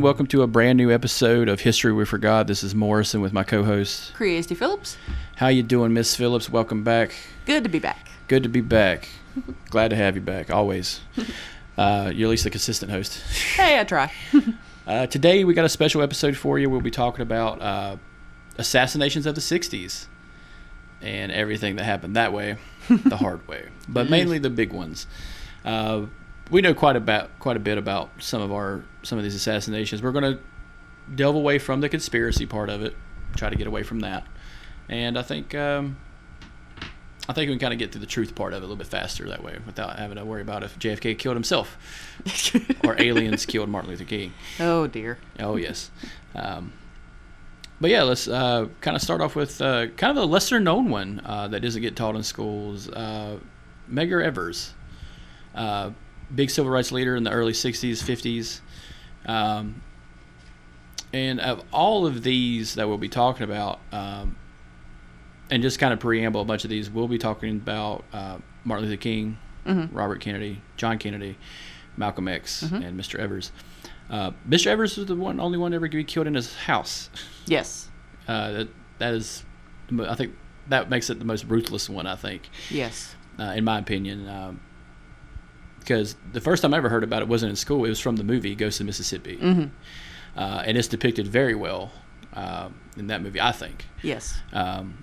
Everyone. Welcome to a brand new episode of History We Forgot. This is Morrison with my co-host. Cristy Phillips. How you doing, Miss Phillips? Welcome back. Good to be back. Good to be back. Glad to have you back. Always. Uh, you're at least a consistent host. Hey, I try. Uh, today we got a special episode for you. We'll be talking about uh, assassinations of the '60s and everything that happened that way, the hard way, but mainly the big ones. We know quite about quite a bit about some of our some of these assassinations. We're going to delve away from the conspiracy part of it, try to get away from that, and I think um, I think we can kind of get to the truth part of it a little bit faster that way, without having to worry about if JFK killed himself or aliens killed Martin Luther King. oh dear. Oh yes. Um, but yeah, let's uh, kind of start off with uh, kind of a lesser known one uh, that doesn't get taught in schools. Uh, Medgar Evers, uh, big civil rights leader in the early '60s, '50s, um, and of all of these that we'll be talking about, um, and just kind of preamble a bunch of these, we'll be talking about uh, Martin Luther King, Robert Kennedy, John Kennedy, Malcolm X, and Mr. Evers. Uh, Mr. Evers was the one, only one ever to be killed in his house. Yes. Uh, that, that is, I think that makes it the most ruthless one. I think, Yes. uh, in my opinion, um, because the first time I ever heard about it wasn't in school. It was from the movie Ghost of Mississippi, Mm-hmm. uh, and it's depicted very well uh, in that movie. I think. Yes. Um,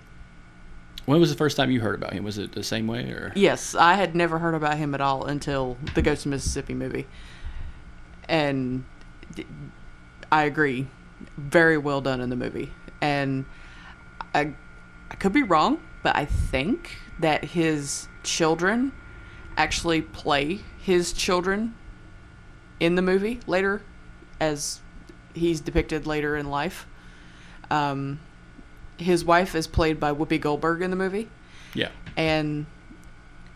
when was the first time you heard about him? Was it the same way, or Yes. I had never heard about him at all until the Ghost of Mississippi movie, and I agree. Very well done in the movie, and I, I could be wrong, but I think that his children actually play his children in the movie later, as he's depicted later in life. Um, his wife is played by Whoopi Goldberg in the movie, yeah, and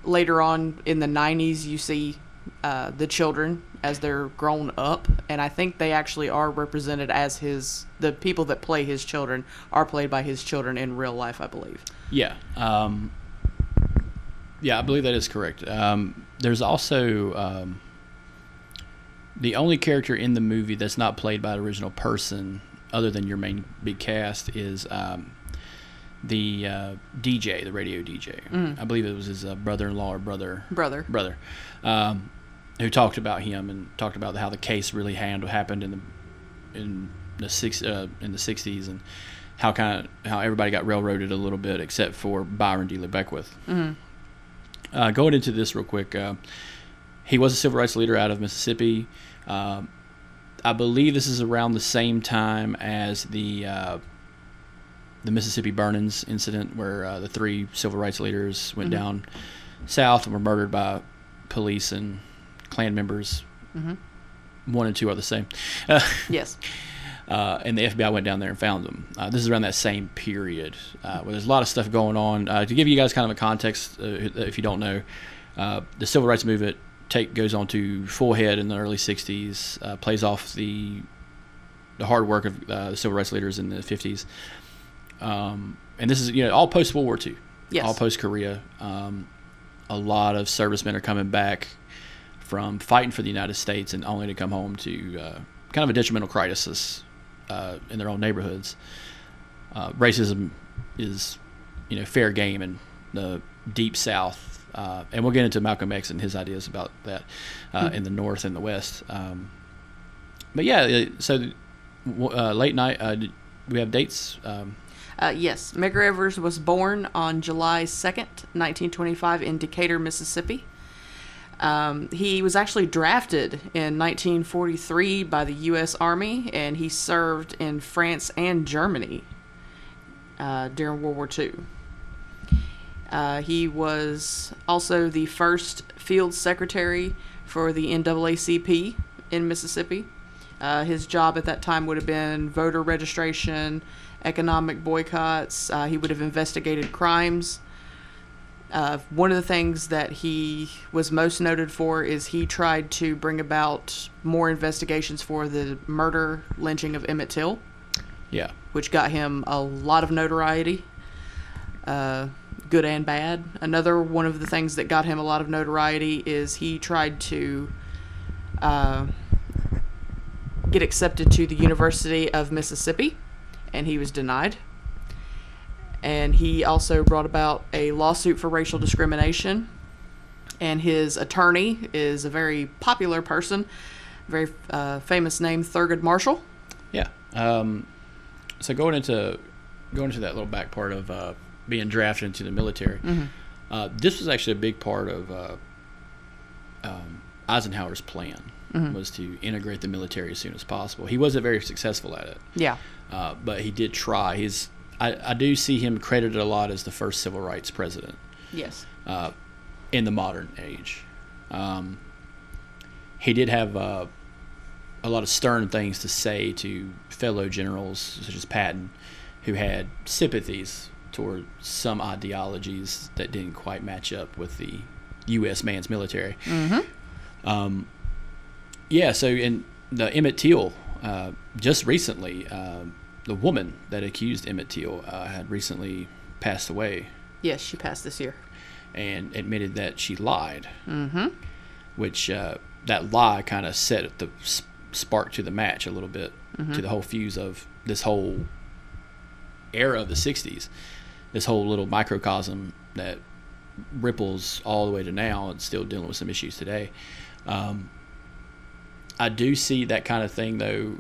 later on in the 90s, you see uh, the children as they're grown up, and I think they actually are represented as his. The people that play his children are played by his children in real life, I believe. yeah, um, yeah? I believe that is correct. Um, there's also um, the only character in the movie that's not played by the original person, other than your main big cast, is um, the uh, DJ, the radio DJ. I believe it was his uh, brother-in-law or brother Brother. brother, um, who talked about him and talked about how the case really hand, happened in the in the six uh, in the sixties and how kind of how everybody got railroaded a little bit except for Byron D. Beckwith. Uh, going into this real quick, uh, he was a civil rights leader out of Mississippi. Um, I believe this is around the same time as the uh, the Mississippi burnings incident, where uh, the three civil rights leaders went down south and were murdered by police and Klan members. One and two are the same. Uh, Yes. Uh, and the FBI went down there and found them. Uh, this is around that same period uh, where there's a lot of stuff going on. Uh, to give you guys kind of a context, uh, if you don't know, uh, the civil rights movement take goes on to full head in the early '60s, uh, plays off the the hard work of uh, the civil rights leaders in the '50s, um, and this is you know all post World War II, Yes. all post Korea. Um, a lot of servicemen are coming back from fighting for the United States and only to come home to uh, kind of a detrimental crisis uh, in their own neighborhoods. Uh, racism is, you know, fair game in the deep South, uh, and we'll get into Malcolm X and his ideas about that uh, in the North and the West. Um, but yeah, uh, so uh, late night. Uh, we have dates. Um, Uh, yes, Evers was born on July 2nd, 1925, in Decatur, Mississippi. Um, he was actually drafted in 1943 by the U.S. Army, and he served in France and Germany uh, during World War II. Uh, he was also the first field secretary for the NAACP in Mississippi. Uh, his job at that time would have been voter registration, economic boycotts. Uh, he would have investigated crimes. Uh, one of the things that he was most noted for is he tried to bring about more investigations for the murder lynching of Emmett Till, Yeah. which got him a lot of notoriety, uh, good and bad. Another one of the things that got him a lot of notoriety is he tried to uh, get accepted to the University of Mississippi, and he was denied and he also brought about a lawsuit for racial discrimination. And his attorney is a very popular person, very uh, famous name, Thurgood Marshall. Yeah. Um, so going into going into that little back part of uh, being drafted into the military, uh, this was actually a big part of uh, um, Eisenhower's plan was to integrate the military as soon as possible. He wasn't very successful at it, Yeah, uh, but he did try. He's I, I do see him credited a lot as the first civil rights president yes, uh, in the modern age. Um, he did have uh, a lot of stern things to say to fellow generals such as Patton, who had sympathies toward some ideologies that didn't quite match up with the U.S. man's military. Mm-hmm. Um, yeah, so in the Emmett Till, uh, just recently, uh, the woman that accused Emmett Till uh, had recently passed away yes, she passed this year. and admitted that she lied. Mm-hmm. Which uh, that lie kind of set the spark to the match a little bit to the whole fuse of this whole era of the '60s. This whole little microcosm that ripples all the way to now and still dealing with some issues today. Um, I do see that kind of thing though.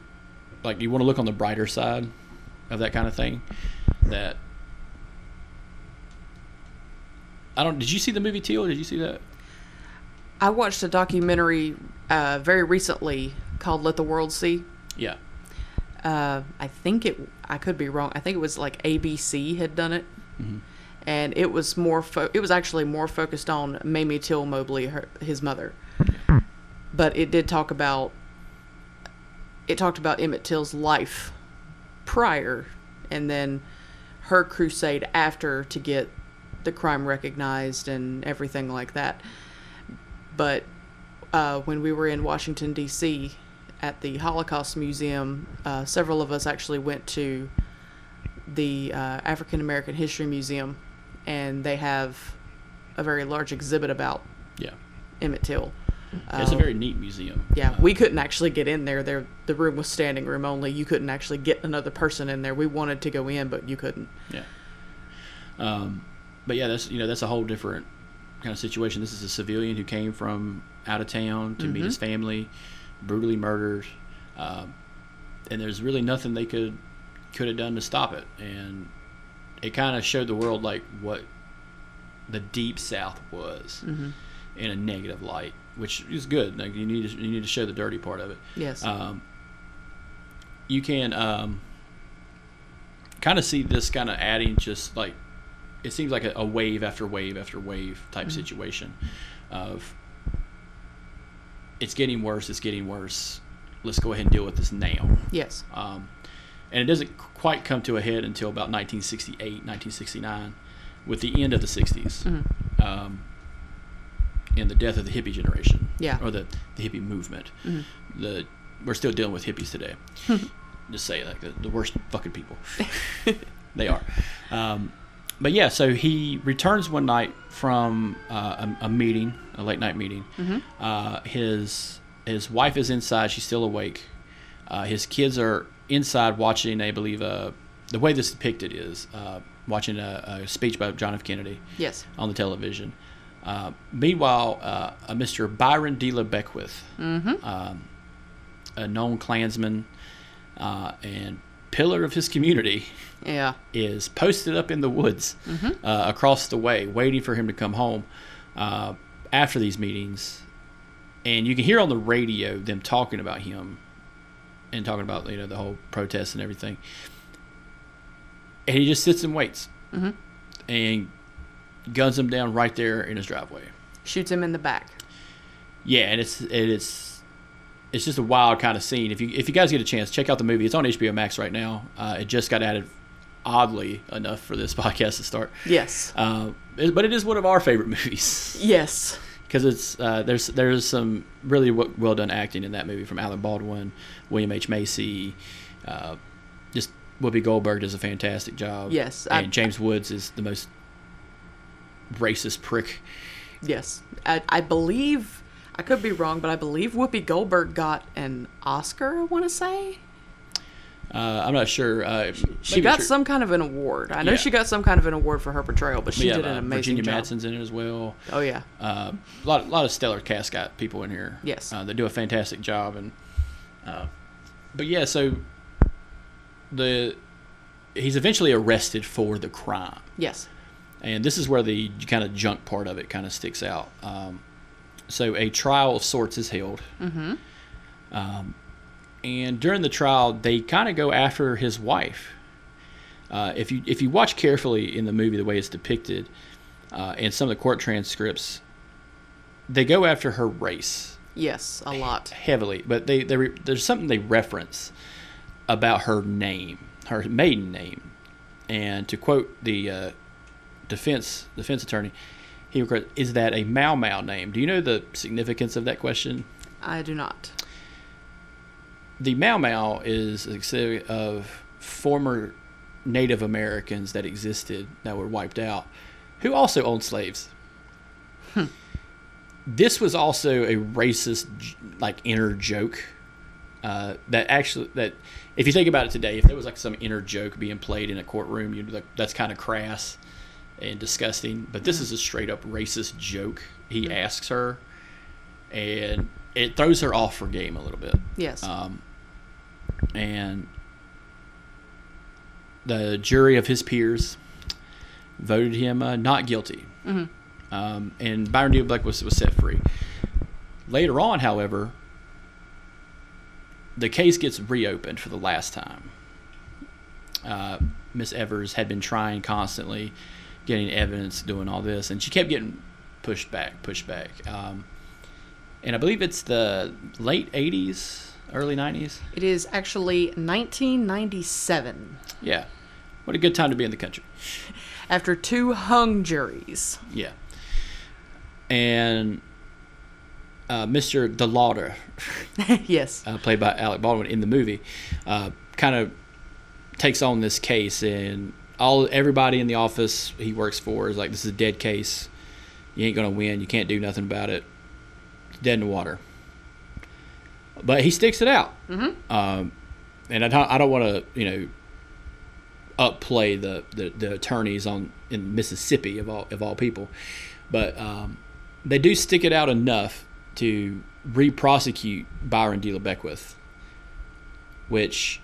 Like you want to look on the brighter side of that kind of thing. That I don't. Did you see the movie Till? Did you see that? I watched a documentary uh, very recently called "Let the World See." Yeah. Uh, I think it. I could be wrong. I think it was like ABC had done it, and it was more. Fo- it was actually more focused on Mamie Till Mobley, her, his mother. But it did talk about. It talked about Emmett Till's life prior, and then her crusade after to get the crime recognized and everything like that. But uh, when we were in Washington D.C. at the Holocaust Museum, uh, several of us actually went to the uh, African American History Museum, and they have a very large exhibit about Yeah. Emmett Till. It's a Uh, very neat museum. yeah, Uh, we couldn't actually get in there. There, the room was standing room only. You couldn't actually get another person in there. We wanted to go in, but you couldn't. Yeah. Um, but yeah, that's you know that's a whole different kind of situation. This is a civilian who came from out of town to meet his family, brutally murdered, um, and there's really nothing they could could have done to stop it. And it kind of showed the world like what the deep South was in a negative light, which is good. Like you need to, you need to show the dirty part of it. Yes. Um, you can um, kind of see this kind of adding just like it seems like a, a wave after wave after wave type situation of it's getting worse, it's getting worse. Let's go ahead and deal with this now. yes. Um, and it doesn't quite come to a head until about 1968, 1969, with the end of the 60s um, and the death of the hippie generation. Yeah. Or the, the hippie movement. The We're still dealing with hippies today. Just say like the, the worst fucking people. they are. Um, but yeah, so he returns one night from uh, a, a meeting, a late night meeting. Uh, his his wife is inside; she's still awake. Uh, his kids are inside watching. I believe uh, the way this is depicted is uh, watching a, a speech by John F. Kennedy Yes. on the television. Uh, meanwhile, uh, a Mr. Byron De La Beckwith, um, a known Klansman uh, and pillar of his community, Yeah. is posted up in the woods uh, across the way, waiting for him to come home uh, after these meetings. And you can hear on the radio them talking about him and talking about you know the whole protest and everything. And he just sits and waits, and guns him down right there in his driveway. Shoots him in the back. Yeah, and it's it is it's just a wild kind of scene. If you if you guys get a chance, check out the movie. It's on HBO Max right now. Uh, it just got added, oddly enough, for this podcast to start. Yes. Uh, it- but it is one of our favorite movies Yes. because it's uh, there's there's some really w- well done acting in that movie from Alan Baldwin, William H Macy, uh, just Whoopi Goldberg does a fantastic job. Yes, and I- James Woods is the most racist prick. Yes. I, I believe, I could be wrong, but I believe Whoopi Goldberg got an Oscar, I want to say. Uh, I'm not sure. Uh, She got sure- some kind of an award. I know Yeah. she got some kind of an award for her portrayal, but she yeah, did an uh, amazing Virginia job. Madsen's in it as well. Oh, yeah. Uh, a lot, a lot of stellar cast got people in here. Yes. uh, they do a fantastic job, and uh, but yeah, so the he's eventually arrested for the crime, Yes. And this is where the kind of junk part of it kind of sticks out. Um, so a trial of sorts is held, mm-hmm. um, and during the trial, they kind of go after his wife. Uh, if you if you watch carefully in the movie, the way it's depicted, uh, and some of the court transcripts, they go after her race Yes, a lot. heavily, but they, they re- there's something they reference about her name, her maiden name, and to quote the uh, defense defense attorney, he requires, "Is that a Mau Mau name?" Do you know the significance of that question? I do not. The Mau Mau is a series of former Native Americans that existed that were wiped out, who also owned slaves. This was also a racist, like inner joke. Uh, that actually, that if you think about it today, if there was like some inner joke being played in a courtroom, you'd like, that's kind of crass and disgusting. But this is a straight up racist joke. He asks her, and it throws her off her game a little bit. Yes. Um, and the jury of his peers voted him uh, not guilty. Um, and Byron D. Black was, was set free. Later on, however, the case gets reopened for the last time. Uh, Miss Evers had been trying constantly, getting evidence, doing all this, and she kept getting pushed back, pushed back. Um, and I believe it's the late 80s, early 90s. it is actually 1997 Yeah. What a good time to be in the country. after two hung juries. Yeah. And uh, Mr. DeLaughter, yes. uh, played by Alec Baldwin in the movie, uh, kind of takes on this case, and all everybody in the office he works for is like, "This is a dead case. You ain't gonna win. You can't do nothing about it. It's dead in the water." But he sticks it out, mm-hmm. um, and I don't, I don't want to, you know, upplay the, the, the attorneys on in Mississippi of all of all people, but um, they do stick it out enough to re-prosecute Byron D. Beckwith, which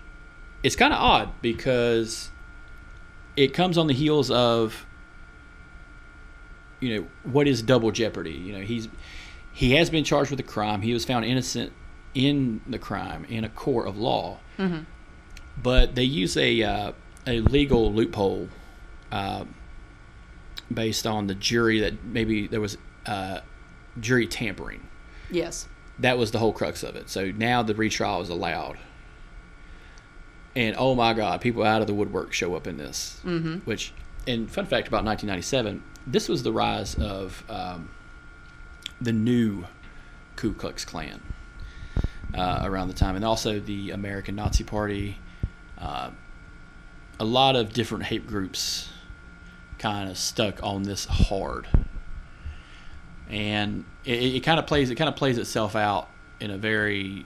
is kind of odd because it comes on the heels of you know what is double jeopardy. You know he's he has been charged with a crime. He was found innocent in the crime in a court of law, but they use a uh, a legal loophole uh, based on the jury that maybe there was uh, jury tampering. Yes. That was the whole crux of it. So now the retrial is allowed. And oh my God, people out of the woodwork show up in this. Mm-hmm. Which, and fun fact about 1997, this was the rise of um, the new Ku Klux Klan uh, around the time, and also the American Nazi Party. Uh, a lot of different hate groups kind of stuck on this hard and it, it kind of plays it kind of plays itself out in a very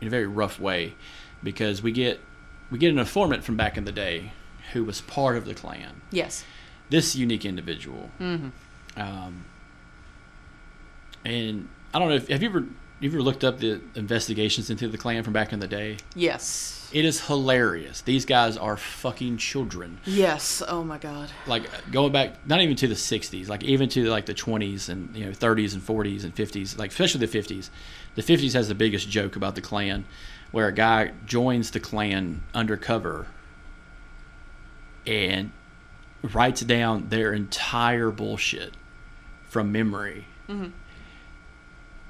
in a very rough way because we get we get an informant from back in the day who was part of the Klan. Yes. This unique individual, Hmm. um, and I don't know if have you ever you ever looked up the investigations into the Klan from back in the day? Yes. It is hilarious. These guys are fucking children. Yes. Oh my God. like going back not even to the 60s like even to like the 20s and you know 30s and 40s and 50s like especially the 50s the 50s has the biggest joke about the klan where a guy joins the klan undercover and writes down their entire bullshit from memory mm-hmm.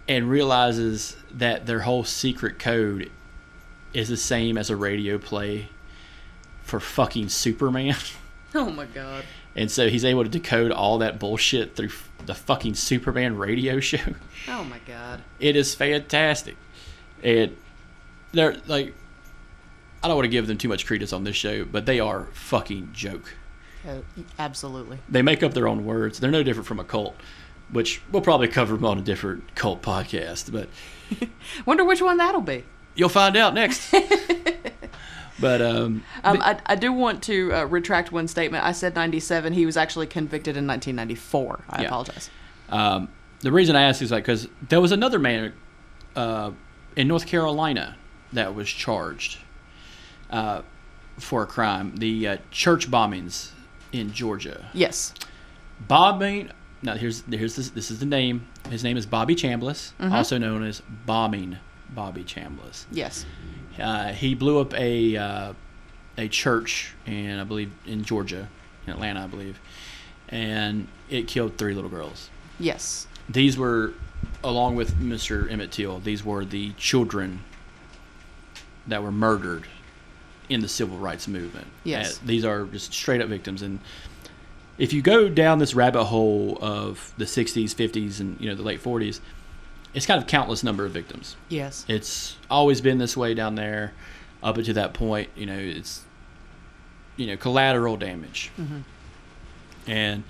and realizes that their whole secret code is the same as a radio play for fucking Superman. Oh my god. And so he's able to decode all that bullshit through the fucking Superman radio show. Oh my god. It is fantastic. And they're like, I don't want to give them too much credence on this show, but they are fucking joke. Uh, absolutely. They make up their own words. They're no different from a cult, which we'll probably cover them on a different cult podcast, but Wonder which one that'll be. you'll find out next. but um, Um, I, I do want to uh, retract one statement. I said 97. He was actually convicted in 1994. I Yeah. apologize. Um, the reason I asked is like because there was another man uh, in North Carolina that was charged uh, for a crime, the uh, church bombings in Georgia. Yes. Bombing. Now here's here's this, this is the name. His name is Bobby Chambliss, also known as Bombing Bobby Chambliss. Yes. Uh, he blew up a uh, a church in I believe in Georgia, in Atlanta, I believe, and it killed three little girls. Yes. These were, along with Mr. Emmett Till, these were the children that were murdered in the civil rights movement. Yes. Uh, these are just straight up victims. And if you go down this rabbit hole of the 60s, 50s, and you know the late 40s, it's kind of countless number of victims. Yes. It's always been this way down there, up until that point. You know, it's you know collateral damage, and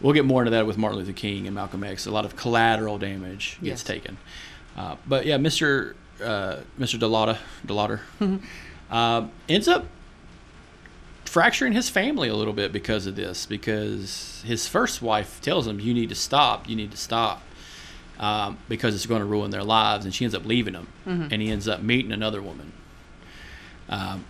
we'll get more into that with Martin Luther King and Malcolm X. A lot of collateral damage gets Yes. taken, uh, but yeah, Mister uh, Mister DeLaughter DeLaughter uh, ends up fracturing his family a little bit because of this. Because his first wife tells him, "You need to stop. You need to stop." um, because it's going to ruin their lives, and she ends up leaving him, and he ends up meeting another woman. Um,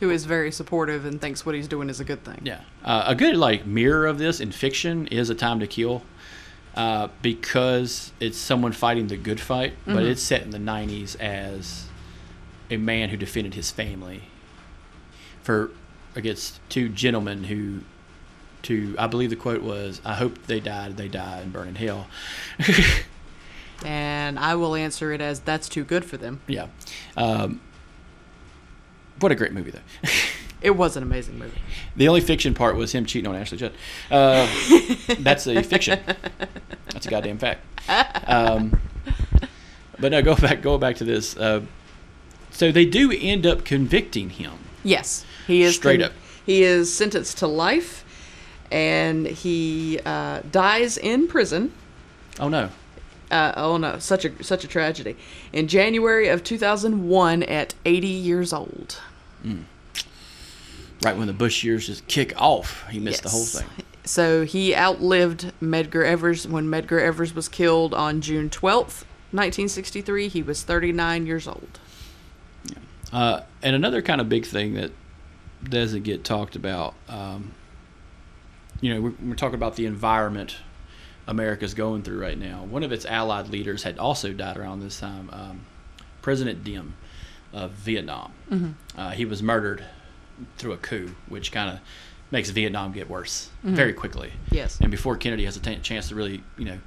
Who is very supportive and thinks what he's doing is a good thing. yeah, uh, a good like mirror of this in fiction is A Time to Kill, uh, because it's someone fighting the good fight, but it's set in the '90s as a man who defended his family for against two gentlemen who. To, I believe the quote was, "I hope they died, they die and burn in hell." And I will answer it as that's too good for them. Yeah. Um, what a great movie, though. It was an amazing movie. the only fiction part was him cheating on Ashley Judd. Uh, that's a fiction. That's a goddamn fact. Um, but no, go back. Go back to this. Uh, so they do end up convicting him. Yes, he is Straight up. He is sentenced to life, and he uh, dies in prison. Oh no. Uh, oh no, such a such a tragedy! In January of 2001, at 80 years old. Right when the Bush years just kick off, he missed the whole Yes. thing. So he outlived Medgar Evers when Medgar Evers was killed on June 12th, 1963. He was 39 years old. Uh, and another kind of big thing that doesn't get talked about, um, you know, we're, we're talking about the environment America's going through right now. One of its allied leaders had also died around this time, um, President Diem of Vietnam. Uh, he was murdered through a coup, which kind of makes Vietnam get worse very quickly. Yes. And before Kennedy has a t- chance to really, you know,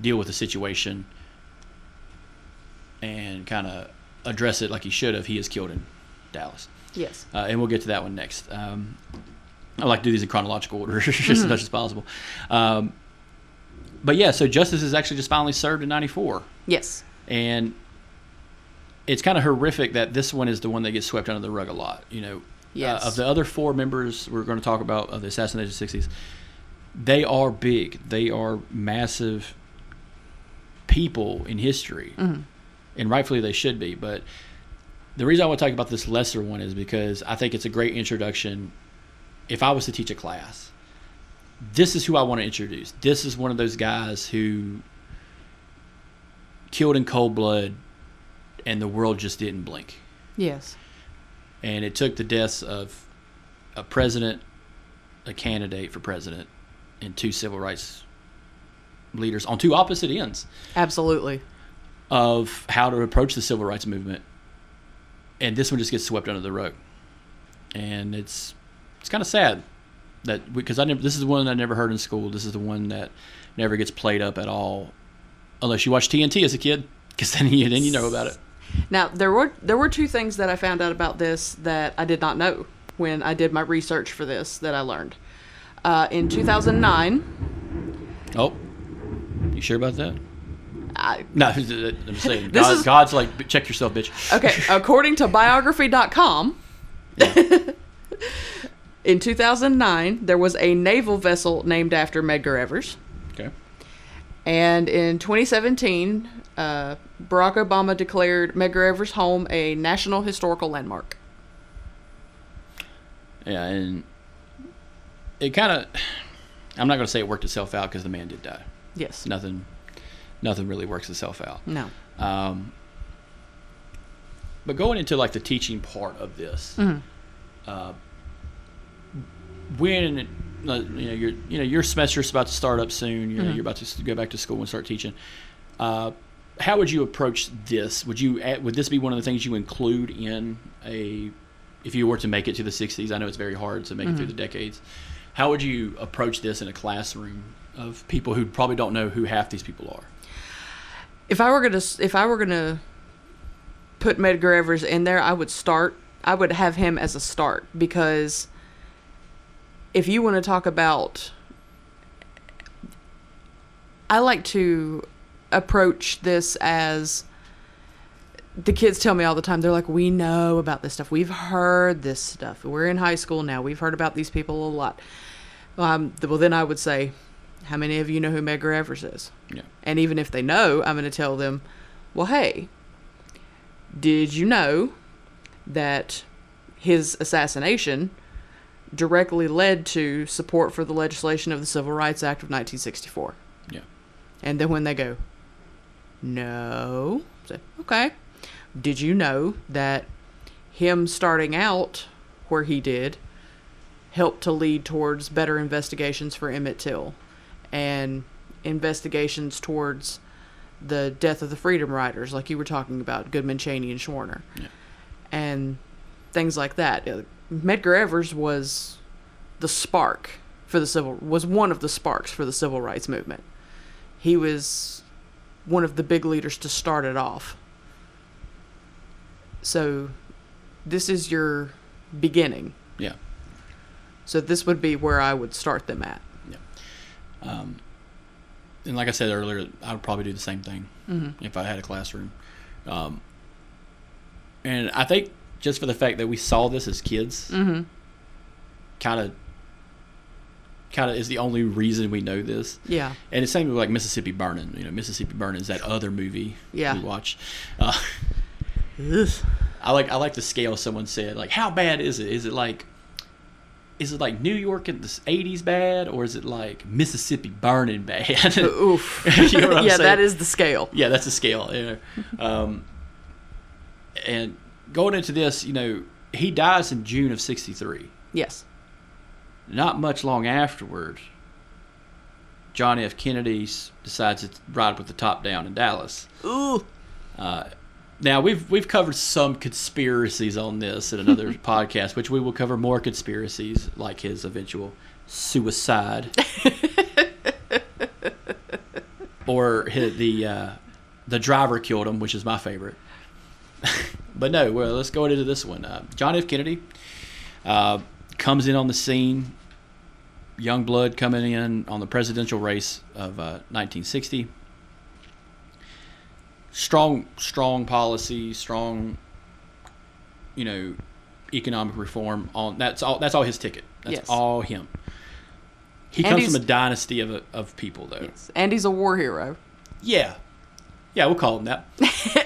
deal with the situation and kind of address it like he should have, he is killed in Dallas. Yes. Uh, and we'll get to that one next. Um, I like to do these in chronological order just as much as possible. Um, but yeah, so justice is actually just finally served in '94, Yes. and it's kind of horrific that this one is the one that gets swept under the rug a lot. You know, Yes. uh, of the other four members we're going to talk about of the assassination '60s, they are big. They are massive people in history, and rightfully they should be. But the reason I want to talk about this lesser one is because I think it's a great introduction. If I was to teach a class, this is who I want to introduce. This is one of those guys who killed in cold blood, and the world just didn't blink. Yes. And it took the deaths of a president, a candidate for president, and two civil rights leaders on two opposite ends Absolutely. of how to approach the civil rights movement. And this one just gets swept under the rug. And it's it's kind of sad that because I never this is the one I never heard in school. This is the one that never gets played up at all unless you watch TNT as a kid, because then you then you know about it. Now there were there were two things that I found out about this that I did not know when I did my research for this that I learned. Uh, in 2009, Oh, you sure about that? I, No, I'm saying. This God, is- God's like, check yourself, bitch. okay, according to biography.com, in 2009 there was a naval vessel named after Medgar Evers. Okay. And in 2017, uh, Barack Obama declared Medgar Evers' home a National Historical Landmark. Yeah, and it kind of. I'm not going to say it worked itself out because the man did die. Yes. Nothing, nothing really works itself out. No. Um, but going into like the teaching part of this, uh, when uh, you know your you know your semester's about to start up soon, you know, you're about to go back to school and start teaching. Uh, how would you approach this? Would you eh, would this be one of the things you include in a if you were to make it to the 60s? I know it's very hard to make it through the mm-hmm. decades. How would you approach this in a classroom of people who probably don't know who half these people are? If I were gonna, if I were gonna put Medgar Evers in there, I would start. I would have him as a start because if you want to talk about, I like to approach this as the kids tell me all the time. They're like, "We know about this stuff. We've heard this stuff. We're in high school now. We've heard about these people a lot." Um, well, then I would say, "How many of you know who Medgar Evers is?" Yeah. And even if they know, I'm going to tell them, well, hey, did you know that his assassination directly led to support for the legislation of the Civil Rights Act of 1964? Yeah. And then when they go, no, say, okay. Did you know that him starting out where he did helped to lead towards better investigations for Emmett Till and investigations towards the death of the Freedom Riders, like you were talking about, Goodman, Chaney, and Schwerner, Yeah. and things like that. Uh, Medgar Evers was the spark for the civil was one of the sparks for the civil rights movement. He was one of the big leaders to start it off. So, this is your beginning. Yeah. So this would be where I would start them at. Yeah. Um, and like I said earlier, I would probably do the same thing Mm-hmm. if I had a classroom. Um, and I think just for the fact that we saw this as kids, Mm-hmm. kind of, kind of is the only reason we know this. Yeah. And it's same with like Mississippi Burning. You know, Mississippi Burning is that other movie Yeah. we watch. Uh, I like I like the scale someone said. Like, how bad is it? Is it like is it like New York in the '80s bad, or is it like Mississippi burning bad? Oof. You know yeah, saying? that is the scale. yeah, that's a scale. Know? um, and going into this, you know, he dies in June of '63. Yes. Not much long afterwards, John F. Kennedy decides to ride with the top down in Dallas. Ooh. Uh, now we've we've covered some conspiracies on this in another podcast, which we will cover more conspiracies like his eventual suicide, or his, the uh, the driver killed him, which is my favorite. but no, well, let's go into this one. Uh, John F. Kennedy uh, comes in on the scene. Young blood coming in on the presidential race of uh, 1960 strong strong policy, strong you know economic reform on that's all that's all his ticket. That's Yes. all him. He And comes from a dynasty of of people though. Yes. And he's a war hero. Yeah. Yeah, we'll call him that.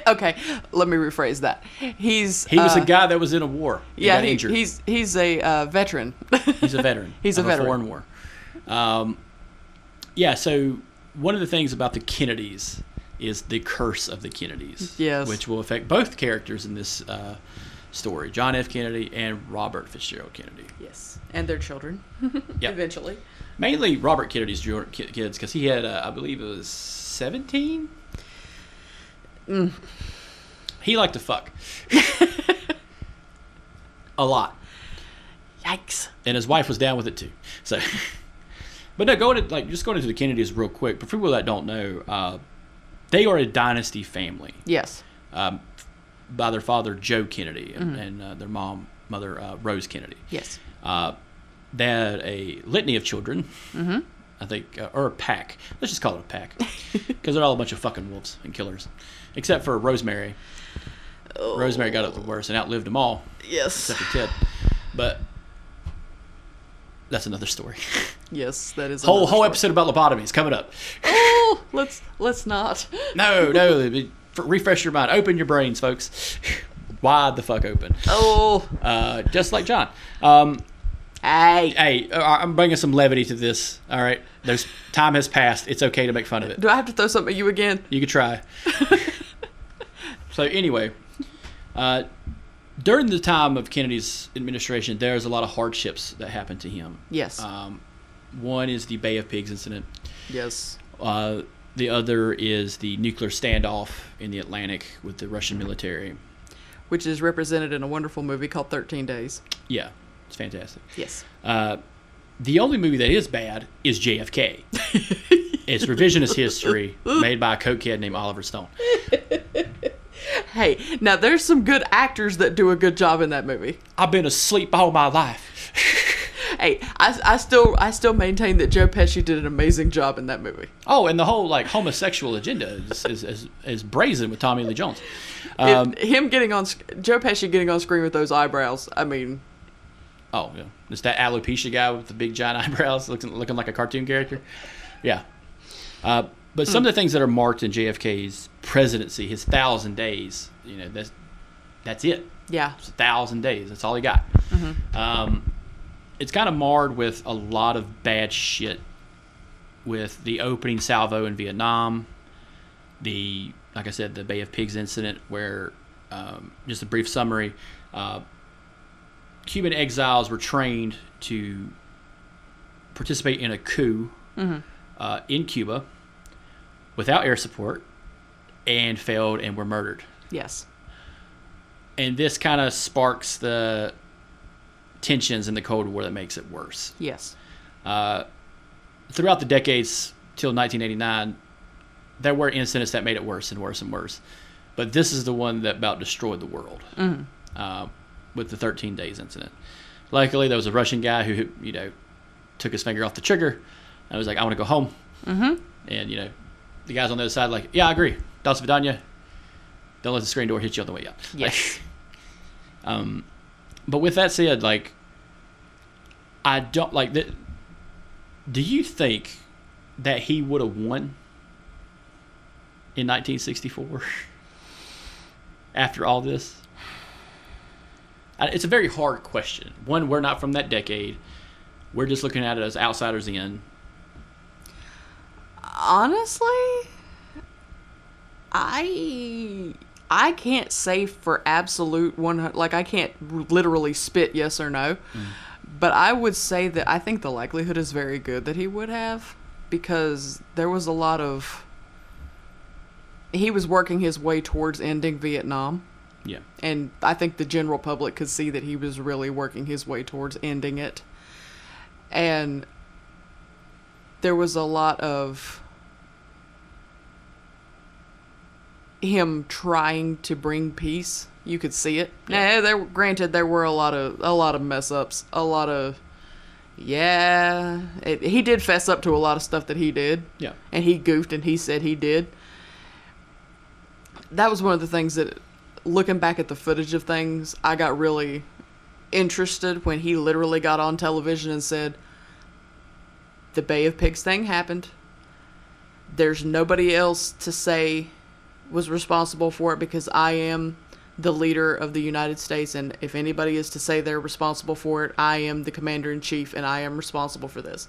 okay, let me rephrase that. He's He was uh, a guy that was in a war. and Yeah, he, he's he's a uh, veteran. He's a veteran. He's a veteran. foreign war. Um, yeah. So one of the things about the Kennedys is the curse of the Kennedys. Yes. Which will affect both characters in this uh, story: John F. Kennedy and Robert Fitzgerald Kennedy. yes, and their children. Yep. Eventually. Mainly Robert Kennedy's kids, because he had, uh, I believe, it was seventeen. Mm. He liked to fuck. a lot. Yikes. and his wife was down with it too. So, but no, going to like just going into the Kennedys real quick. For people that don't know, uh, they are a dynasty family Yes. um, by their father Joe Kennedy and, and uh, their mom mother uh, Rose Kennedy. Yes. Uh, they had a litany of children. Mm-hmm. I think, uh, or a pack. Let's just call it a pack, because they're all a bunch of fucking wolves and killers, except for Rosemary. Rosemary got up the worst and outlived them all, Yes. except for Ted. But that's another story. Yes, that is a whole whole episode about lobotomies coming up. Oh, let's let's not. No, no, refresh your mind, open your brains, folks. Wide the fuck open. Oh, Uh, just like John. Um, hey. hey, uh, I'm bringing some levity to this. All right, there's time has passed. It's okay to make fun of it. Do I have to throw something at you again? You could try. so anyway, uh, during the time of Kennedy's administration, there's a lot of hardships that happened to him. Yes. Um, one is the Bay of Pigs incident. yes. Uh, the other is the nuclear standoff in the Atlantic with the Russian military. Which is represented in a wonderful movie called 13 Days. Yeah, it's fantastic. Yes. Uh, the only movie that is bad is JFK. it's revisionist history made by a cokehead named Oliver Stone. Hey, now there's some good actors that do a good job in that movie. I've been asleep all my life. Hey, I, I still I still maintain that Joe Pesci did an amazing job in that movie. Oh, and the whole like homosexual agenda is is, is, is brazen with Tommy Lee Jones. Um, him getting on Joe Pesci getting on screen with those eyebrows. I mean, oh, yeah, it's that alopecia guy with the big giant eyebrows, looking looking like a cartoon character. Yeah, uh, but some of the things that are marked in JFK's presidency, his thousand days, you know, that's that's it. yeah, It's a thousand days. That's all he got. Um, it's kind of marred with a lot of bad shit with the opening salvo in Vietnam, the like I said, the Bay of Pigs incident, where um, just a brief summary: uh, Cuban exiles were trained to participate in a coup uh, in Cuba without air support, and failed and were murdered yes, and this kind of sparks the tensions in the Cold War that makes it worse. yes, Uh, throughout the decades till 1989, there were incidents that made it worse and worse and worse, but this is the one that about destroyed the world uh, with the 13 days incident. Luckily, there was a Russian guy who you know took his finger off the trigger and was like, "I want to go home," mm-hmm. and you know the guys on the other side like, "Yeah, I agree. Das Vidanya. Don't let the screen door hit you on the way out." yes. Um, but with that said, like, I don't like that. Do you think that he would have won in 1964 after all this? It's a very hard question. One, we're not from that decade. We're just looking at it as outsiders in. Honestly, I I can't say for absolute one like I can't literally spit yes or no, mm. but I would say that I think the likelihood is very good that he would have because there was a lot of he was working his way towards ending Vietnam. Yeah. and I think the general public could see that he was really working his way towards ending it. And there was a lot of him trying to bring peace. You could see it. Yeah, there granted there were a lot of a lot of mess ups, a lot of yeah, it, he did fess up to a lot of stuff that he did Yeah. and he goofed and he said he did. That was one of the things that, looking back at the footage of things, I got really interested when he literally got on television and said, The Bay of Pigs thing happened. There's nobody else to say was responsible for it because I am the leader of the United States, and if anybody is to say they're responsible for it, I am the commander in chief and I am responsible for this.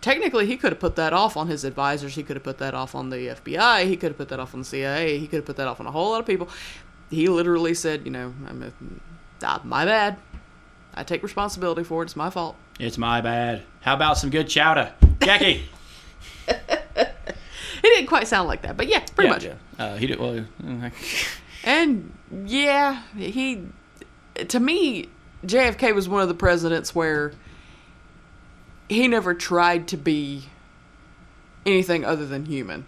Technically he could have put that off on his advisors. He could have put that off on the fbi he could have put that off on the cia he could have put that off on a whole lot of people. He literally said you know I'm ah, my bad. I take responsibility for it. It's my fault. It's my bad. How about some good chowder? Jackie! it didn't quite sound like that but yeah pretty yeah, much yeah. Uh, he did, well, and yeah he to me jfk was one of the presidents where he never tried to be anything other than human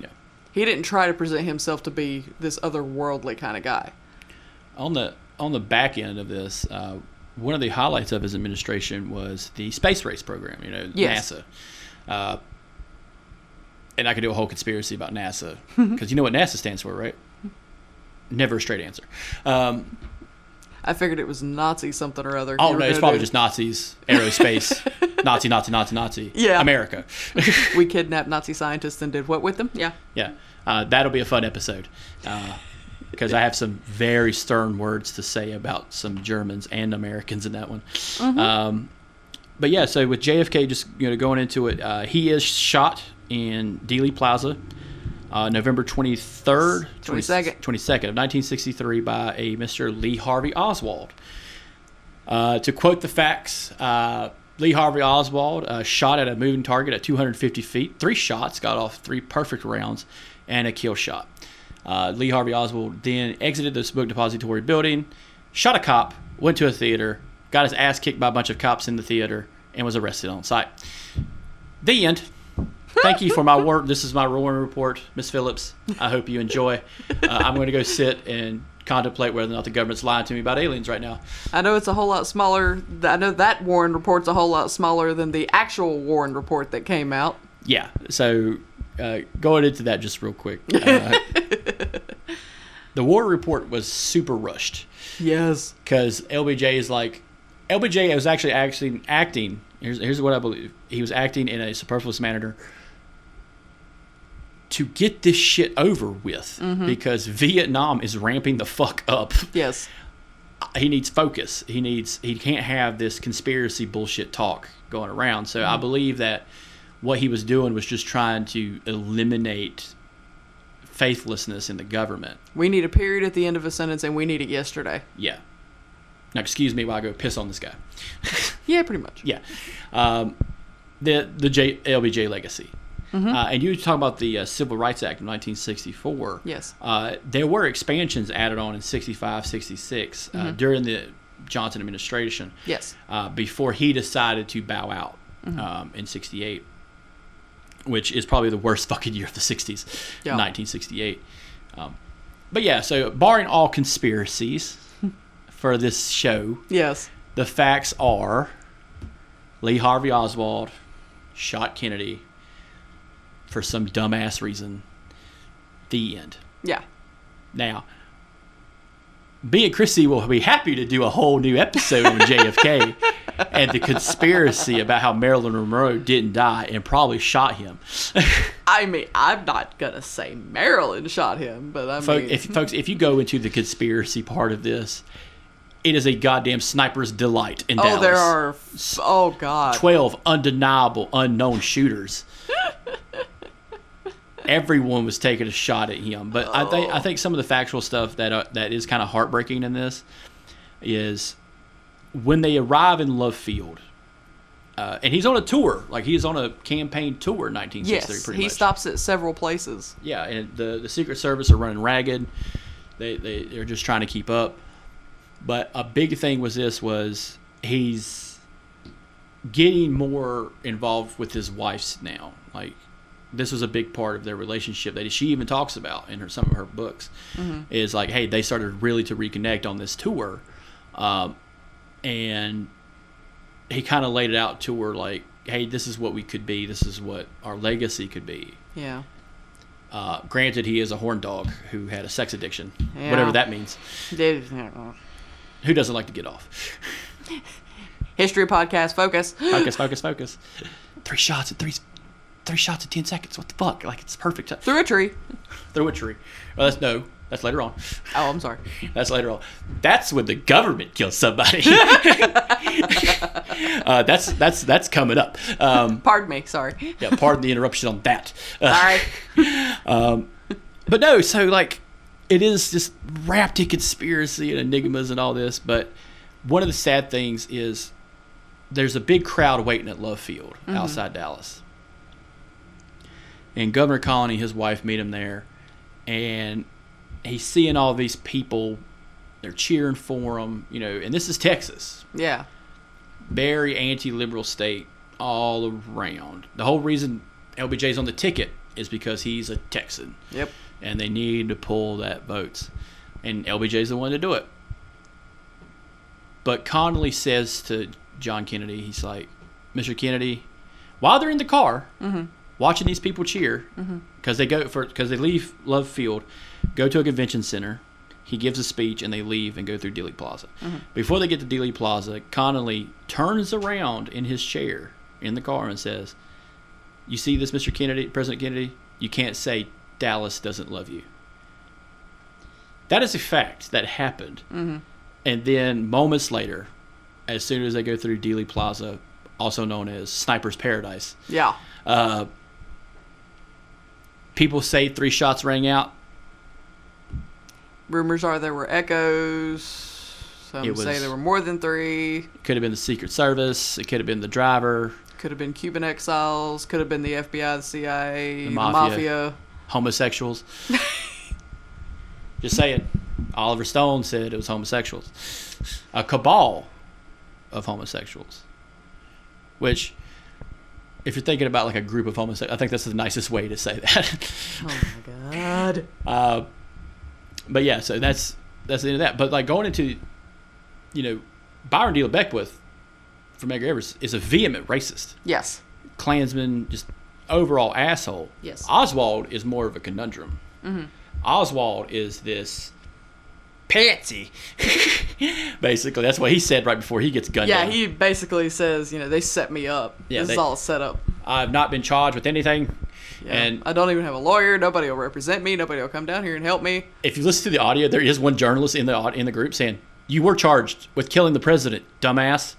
yeah. He didn't try to present himself to be this otherworldly kind of guy. on the on the back end of this, uh, one of the highlights of his administration was the space race program. You know, Yes. NASA. Uh, and I could do a whole conspiracy about NASA because you know what NASA stands for, right? Never a straight answer. Um, I figured it was Nazi something or other. oh no, it's probably do- just Nazis, aerospace, Nazi, Nazi, Nazi, Nazi. Yeah. America. we kidnapped Nazi scientists and did what with them? Yeah. Yeah, uh, that'll be a fun episode because I have some very stern words to say about some Germans and Americans in that one. Um, but yeah, so with JFK, just you know, going into it, uh, he is shot in Dealey Plaza, uh, November twenty third, 22nd. twenty second of nineteen sixty three by a Mister Lee Harvey Oswald. Uh, to quote the facts, uh, Lee Harvey Oswald uh, shot at a moving target at 250 feet. Three shots, got off three perfect rounds, and a kill shot. Uh, Lee Harvey Oswald then exited the smoke depository building, shot a cop, went to a theater, got his ass kicked by a bunch of cops in the theater, and was arrested on site. The end. Thank you for my work. This is my Warren report, Miss Phillips. I hope you enjoy. Uh, I'm going to go sit and contemplate whether or not the government's lying to me about aliens right now. I know it's a whole lot smaller. I know that Warren report's a whole lot smaller than the actual Warren report that came out. Yeah. So uh, going into that just real quick, uh, the war report was super rushed Yes. because LBJ is like LBJ was actually actually acting. Here's here's what I believe. He was acting in a superfluous manner to get this shit over with because Vietnam is ramping the fuck up. Yes. he needs focus. He needs he can't have this conspiracy bullshit talk going around. So I believe that what he was doing was just trying to eliminate faithlessness in the government. We need a period at the end of a sentence and we need it yesterday. Yeah. Now excuse me while I go piss on this guy. Yeah, pretty much. Yeah. Um, the the J, LBJ legacy. Uh, and you talk about the uh, Civil Rights Act of 1964. Yes. Uh, there were expansions added on in 65, 66 uh, during the Johnson administration. Yes. uh, before he decided to bow out um, in 68, which is probably the worst fucking year of the 60s, Yeah. 1968. Um, but yeah, so barring all conspiracies for this show, Yes. the facts are Lee Harvey Oswald shot Kennedy for some dumbass reason. The end. Yeah. Now, me and Cristy will be happy to do a whole new episode on JFK and the conspiracy about how Marilyn Monroe didn't die and probably shot him. I mean, I'm not gonna say Marilyn shot him, but I Folk, mean, if, folks, if you go into the conspiracy part of this, it is a goddamn sniper's delight in oh, Dallas. Oh, there are, oh god, 12 undeniable unknown shooters. Everyone was taking a shot at him, but I think I think some of the factual stuff that uh, that is kind of heartbreaking in this is when they arrive in Love Field, uh, and he's on a tour, like he's on a campaign tour in 1963. yes, pretty he much. stops at several places. Yeah, and the the Secret Service are running ragged. They they they're just trying to keep up. But a big thing was this was he's getting more involved with his wife's now. Like this was a big part of their relationship that she even talks about in her some of her books. Is like, hey, they started really to reconnect on this tour, um, and he kind of laid it out to her like, hey, this is what we could be. This is what our legacy could be. Yeah, Uh, granted, he is a horn dog who had a sex addiction, Yeah. whatever that means. Who doesn't like to get off? History podcast focus. Focus, focus, focus. Three shots in three, three shots in ten seconds. What the fuck? Like it's perfect. Through a tree. Through a tree. Well, that's no. That's later on. Oh, I'm sorry. That's later on. That's when the government kills somebody. uh, that's that's that's coming up. Um, Pardon me. Sorry. yeah, pardon the interruption on that. Uh, All right. But no, so like it is just wrapped in conspiracy and enigmas and all this. But one of the sad things is there's a big crowd waiting at Love Field outside Dallas. And Governor Connolly, his wife, meet him there, and he's seeing all these people. They're cheering for him, you know. And this is Texas, Yeah. very anti-liberal state all around. The whole reason LBJ's on the ticket is because he's a Texan Yep. and they need to pull that votes. And LBJ's the one to do it. But Connolly says to John Kennedy, he's like, Mr. Kennedy, while they're in the car mm-hmm. Watching these people cheer, mm-hmm. because they go for because they leave Love Field, go to a convention center. He gives a speech and they leave and go through Dealey Plaza. Mm-hmm. Before they get to Dealey Plaza, Connolly turns around in his chair in the car and says, "You see this, Mr. Kennedy, President Kennedy? You can't say Dallas doesn't love you." That is a fact that happened. Mm-hmm. And then moments later, as soon as they go through Dealey Plaza, also known as Sniper's Paradise, Yeah. uh, people say three shots rang out. Rumors are there were echoes. Some It say there were more than three. Could have been the Secret Service. It could have been the driver, Could have been Cuban exiles. Could have been the FBI, the CIA, The the mafia. mafia. homosexuals. Just saying. Oliver Stone said it was homosexuals. A cabal of homosexuals. Which, if you're thinking about like a group of homosexuals, I think that's the nicest way to say that. Oh my god. Uh, but yeah, so that's that's the end of that. But like going into, you know, Byron De La Beckwith from Medgar Evers is a vehement racist, Yes. Klansman, just overall asshole. Yes. Oswald is more of a conundrum. Hmm. Oswald is this patsy. Basically, that's what he said right before he gets gunned Yeah, down. he basically says, you know, they set me up. Yeah, this they- is all set up. I've not been charged with anything. Yeah. And I don't even have a lawyer. Nobody will represent me. Nobody will come down here and help me. if you listen to the audio, there is one journalist in the in the group saying, "You were charged with killing the president, dumbass."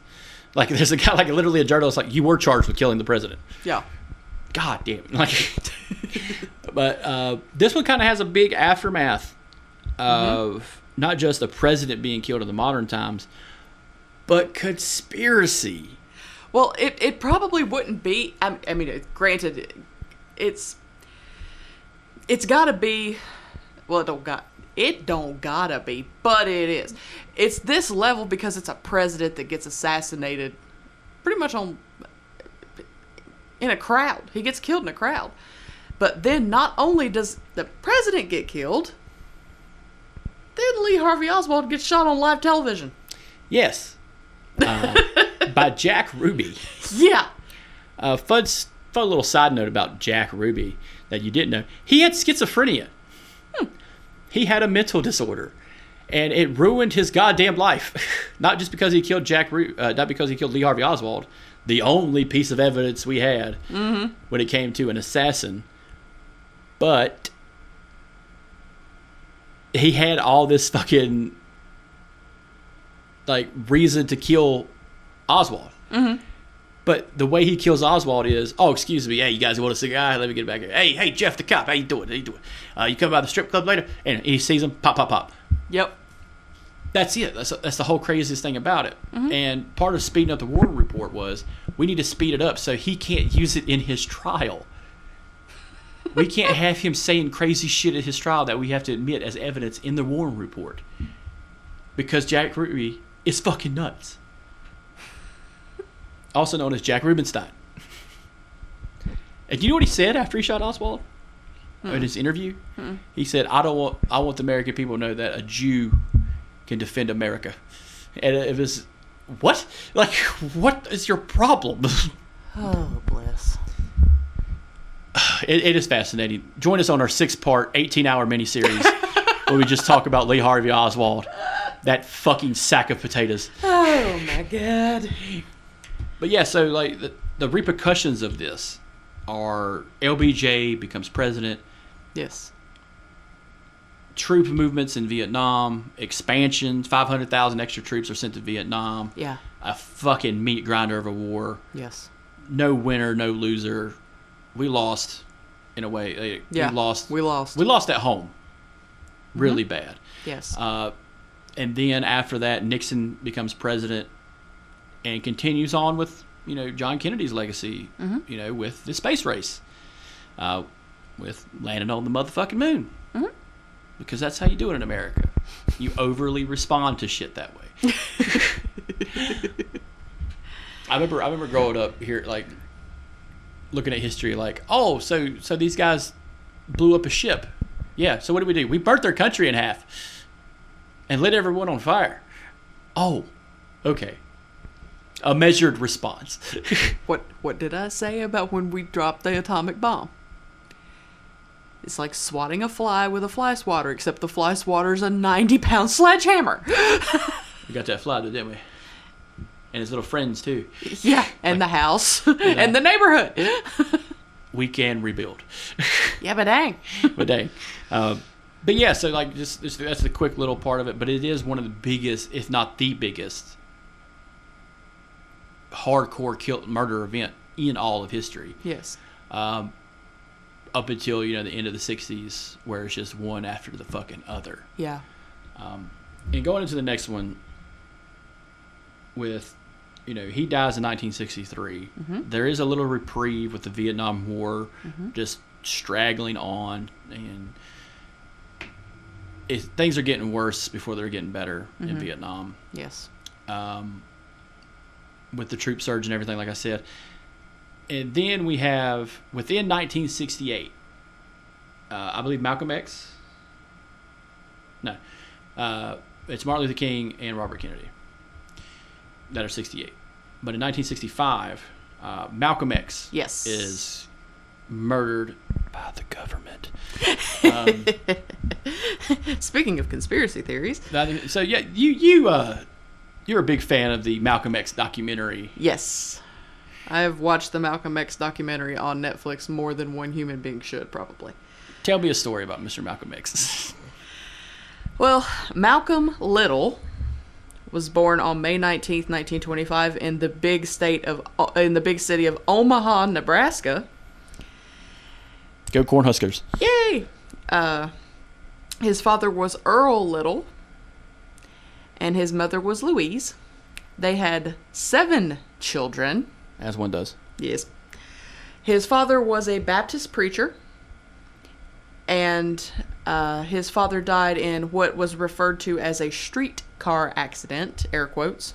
Like there's a guy, like literally a journalist, like you were charged with killing the president. Yeah. God damn it! Like, but uh, this one kind of has a big aftermath of not just the president being killed in the modern times, but conspiracy. Well, it, it probably wouldn't be. I, I mean, granted, it's it's got to be. Well, it don't got it don't gotta be, but it is. It's this level because it's a president that gets assassinated, pretty much on in a crowd. He gets killed in a crowd. But then not only does the president get killed, then Lee Harvey Oswald gets shot on live television. Yes, uh, by Jack Ruby. Yeah. Uh, fun, fun little side note about Jack Ruby that you didn't know. He had schizophrenia. He had a mental disorder, and it ruined his goddamn life. not just because he killed Jack, Ru- uh, not because he killed Lee Harvey Oswald, the only piece of evidence we had when it came to an assassin, but he had all this fucking like reason to kill Oswald. But the way he kills Oswald is, oh, excuse me, hey, you guys want a cigar? Let me get back here. Hey, hey, Jeff the cop, how you doing? How you doing? Uh, you come by the strip club later, and he sees him, pop, pop, pop. Yep. That's it. That's that's the whole craziest thing about it. And part of speeding up the Warren report was we need to speed it up so he can't use it in his trial. We can't have him saying crazy shit at his trial that we have to admit as evidence in the Warren report. Because Jack Ruby is fucking nuts. Also known as Jack Rubenstein. And you know what he said after he shot Oswald? In hmm. his interview? Hmm. He said, I don't want I want the American people to know that a Jew can defend America. And it was what? Like what is your problem? Oh, bless. It, it is fascinating. Join us on our six part, 18 hour miniseries where we just talk about Lee Harvey Oswald, that fucking sack of potatoes. Oh my god. But yeah, so like the, the repercussions of this are LBJ becomes president, Yes. troop movements in Vietnam, expansions, 500,000 extra troops are sent to Vietnam, Yeah. a fucking meat grinder of a war. Yes. No winner, no loser. We lost in a way. Yeah. We lost. We lost. We lost at home. Really bad. yes. Uh, and then after that, Nixon becomes president and continues on with you know John Kennedy's legacy. You know, with the space race, uh, with landing on the motherfucking moon. Because that's how you do it in America. You overly respond to shit that way. I remember. I remember growing up here, like looking at history like, oh, so so these guys blew up a ship. Yeah. So what did we do? We burnt their country in half and lit everyone on fire. Oh, okay. A measured response. What what did I say about when we dropped the atomic bomb? It's like swatting a fly with a fly swatter, except the fly swatter's a 90 pound sledgehammer. we got that fly, didn't we? And his little friends too. yeah, and the house and the neighborhood. We can rebuild. yeah, but dang. but dang. Um, but yeah, so like just, just that's the quick little part of it. But it is one of the biggest, if not the biggest, hardcore kill murder event in all of history. Yes. Um, up until you know the end of the '60s, where it's just one after the fucking other. Yeah. Um, and going into the next one, with you know he dies in 1963. There is a little reprieve with the Vietnam War, just straggling on, and it, things are getting worse before they're getting better in Vietnam Yes. um, with the troop surge and everything, like I said. And then we have within 1968, uh, I believe Malcolm X. No, uh, it's Martin Luther King and Robert Kennedy that are 68. But in 1965, uh, Malcolm X Yes. is murdered by the government. Um, Speaking of conspiracy theories, that- so yeah, you you uh, you're a big fan of the Malcolm X documentary. yes. I have watched the Malcolm X documentary on Netflix more than one human being should, probably. Tell me a story about Mr. Malcolm X. Well, Malcolm Little was born on May 19th, 1925 in the big state of in the big city of Omaha, Nebraska. Go Cornhuskers. Yay! Uh, his father was Earl Little, and his mother was Louise. They had seven children. As one does. Yes. His father was a Baptist preacher, and uh, his father died in what was referred to as a streetcar accident, air quotes.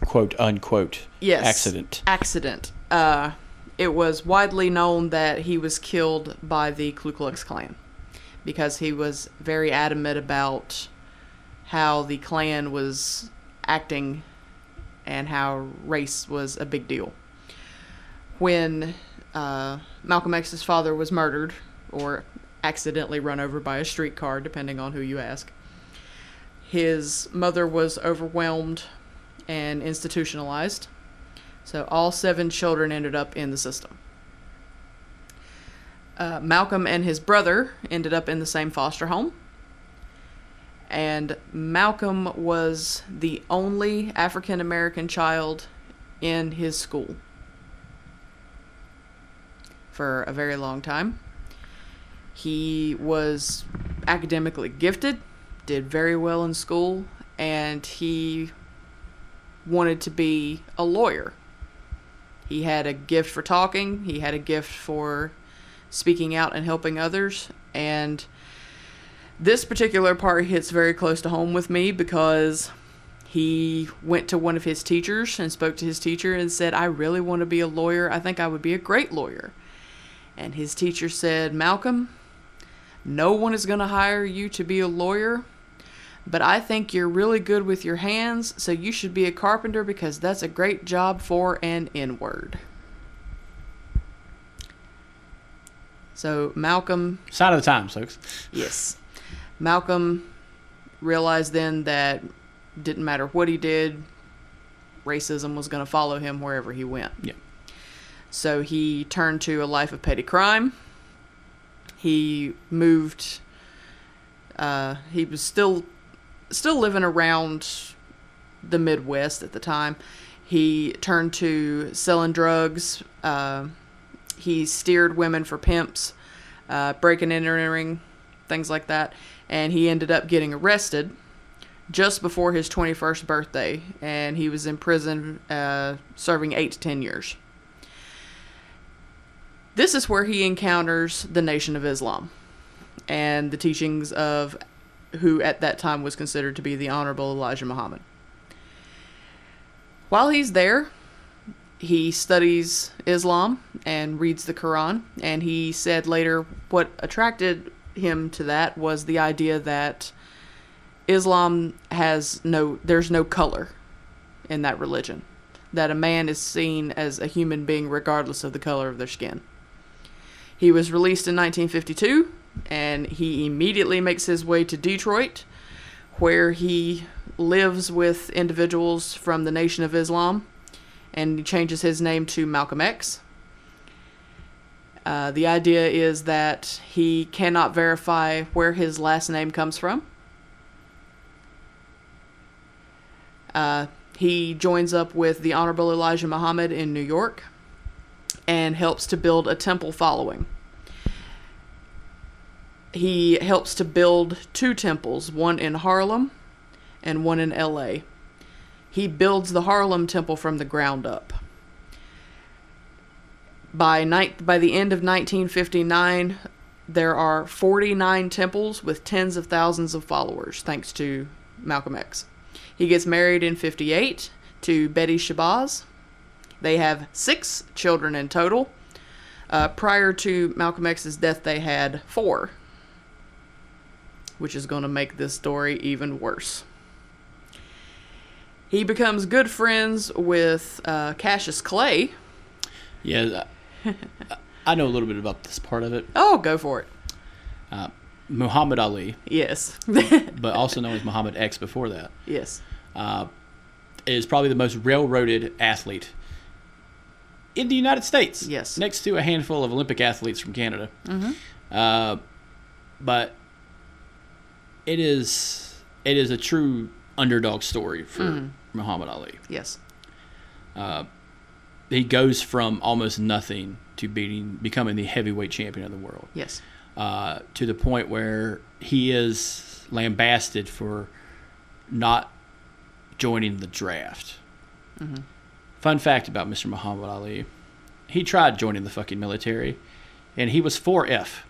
Quote unquote. Yes. Accident. Accident. Uh, it was widely known that he was killed by the Ku Klux Klan because he was very adamant about how the Klan was acting and how race was a big deal. When uh, Malcolm X's father was murdered or accidentally run over by a streetcar, depending on who you ask, his mother was overwhelmed and institutionalized. So all seven children ended up in the system. Uh, Malcolm and his brother ended up in the same foster home. And Malcolm was the only African American child in his school for a very long time. He was academically gifted, did very well in school, and he wanted to be a lawyer. He had a gift for talking, he had a gift for speaking out and helping others, and this particular part hits very close to home with me because he went to one of his teachers and spoke to his teacher and said, I really want to be a lawyer. I think I would be a great lawyer. And his teacher said, Malcolm, no one is going to hire you to be a lawyer, but I think you're really good with your hands, so you should be a carpenter because that's a great job for an N word. So Malcolm Sign of the times, folks. Yes. Malcolm realized then that didn't matter what he did, racism was going to follow him wherever he went. Yeah. So he turned to a life of petty crime. He moved. Uh, he was still still living around the Midwest at the time. He turned to selling drugs. Uh, he steered women for pimps, uh, breaking and entering, things like that. And he ended up getting arrested just before his 21st birthday, and he was in prison uh, serving eight to ten years. This is where he encounters the Nation of Islam and the teachings of who at that time was considered to be the Honorable Elijah Muhammad. While he's there, he studies Islam and reads the Quran, and he said later what attracted him to that was the idea that Islam has no there's no color in that religion. That a man is seen as a human being regardless of the color of their skin. He was released in 1952 and he immediately makes his way to Detroit where he lives with individuals from the Nation of Islam and he changes his name to Malcolm X. Uh, the idea is that he cannot verify where his last name comes from. Uh, he joins up with the Honorable Elijah Muhammad in New York and helps to build a temple following. He helps to build two temples, one in Harlem and one in LA. He builds the Harlem temple from the ground up. By night by the end of 1959, there are 49 temples with tens of thousands of followers thanks to Malcolm X. He gets married in 58 to Betty Shabazz. They have six children in total. Uh, prior to Malcolm X's death, they had four, which is going to make this story even worse. He becomes good friends with uh, Cassius Clay. Yeah, I- know a little bit about this part of it. Oh, go for it. Uh, Muhammad Ali, Yes. but also known as Muhammad X before that, yes. uh, is probably the most railroaded athlete in the United States. Yes. Next to a handful of Olympic athletes from Canada. Uh, but it is it is a true underdog story for Muhammad Ali. Yes. Uh, He goes from almost nothing to beating becoming the heavyweight champion of the world. Yes. uh, to the point where he is lambasted for not joining the draft. Fun fact about Mr. Muhammad Ali he tried joining the fucking military, and he was 4F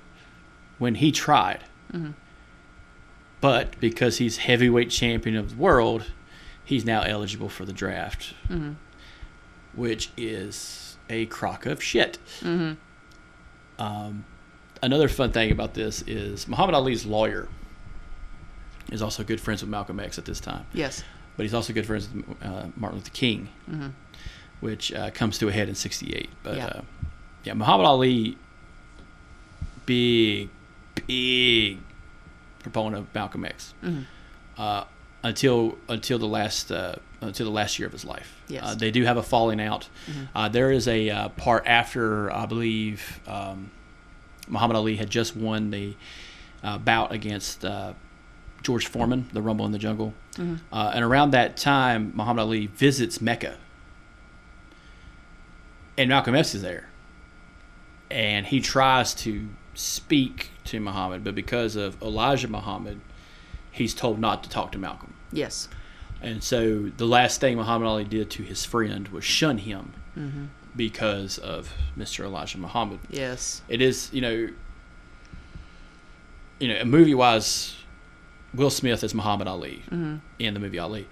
when he tried. But because he's heavyweight champion of the world, he's now eligible for the draft, which is a crock of shit. Um, another fun thing about this is Muhammad Ali's lawyer is also good friends with Malcolm X at this time, Yes. but he's also good friends with uh, Martin Luther King, which uh, comes to a head in '68. But Yeah. uh, yeah, Muhammad Ali, big, big proponent of Malcolm X uh, until until the last uh, until the last year of his life. Yes. Uh, they do have a falling out. Uh, there is a uh, part after I believe um, Muhammad Ali had just won the uh, bout against uh, George Foreman, the Rumble in the Jungle, uh, and around that time, Muhammad Ali visits Mecca, and Malcolm X is there, and he tries to speak to Muhammad, but because of Elijah Muhammad, he's told not to talk to Malcolm. Yes. And so the last thing Muhammad Ali did to his friend was shun him mm-hmm. because of Mr. Elijah Muhammad. Yes. It is, you know, you know, movie wise, Will Smith as Muhammad Ali mm-hmm. in the movie Ali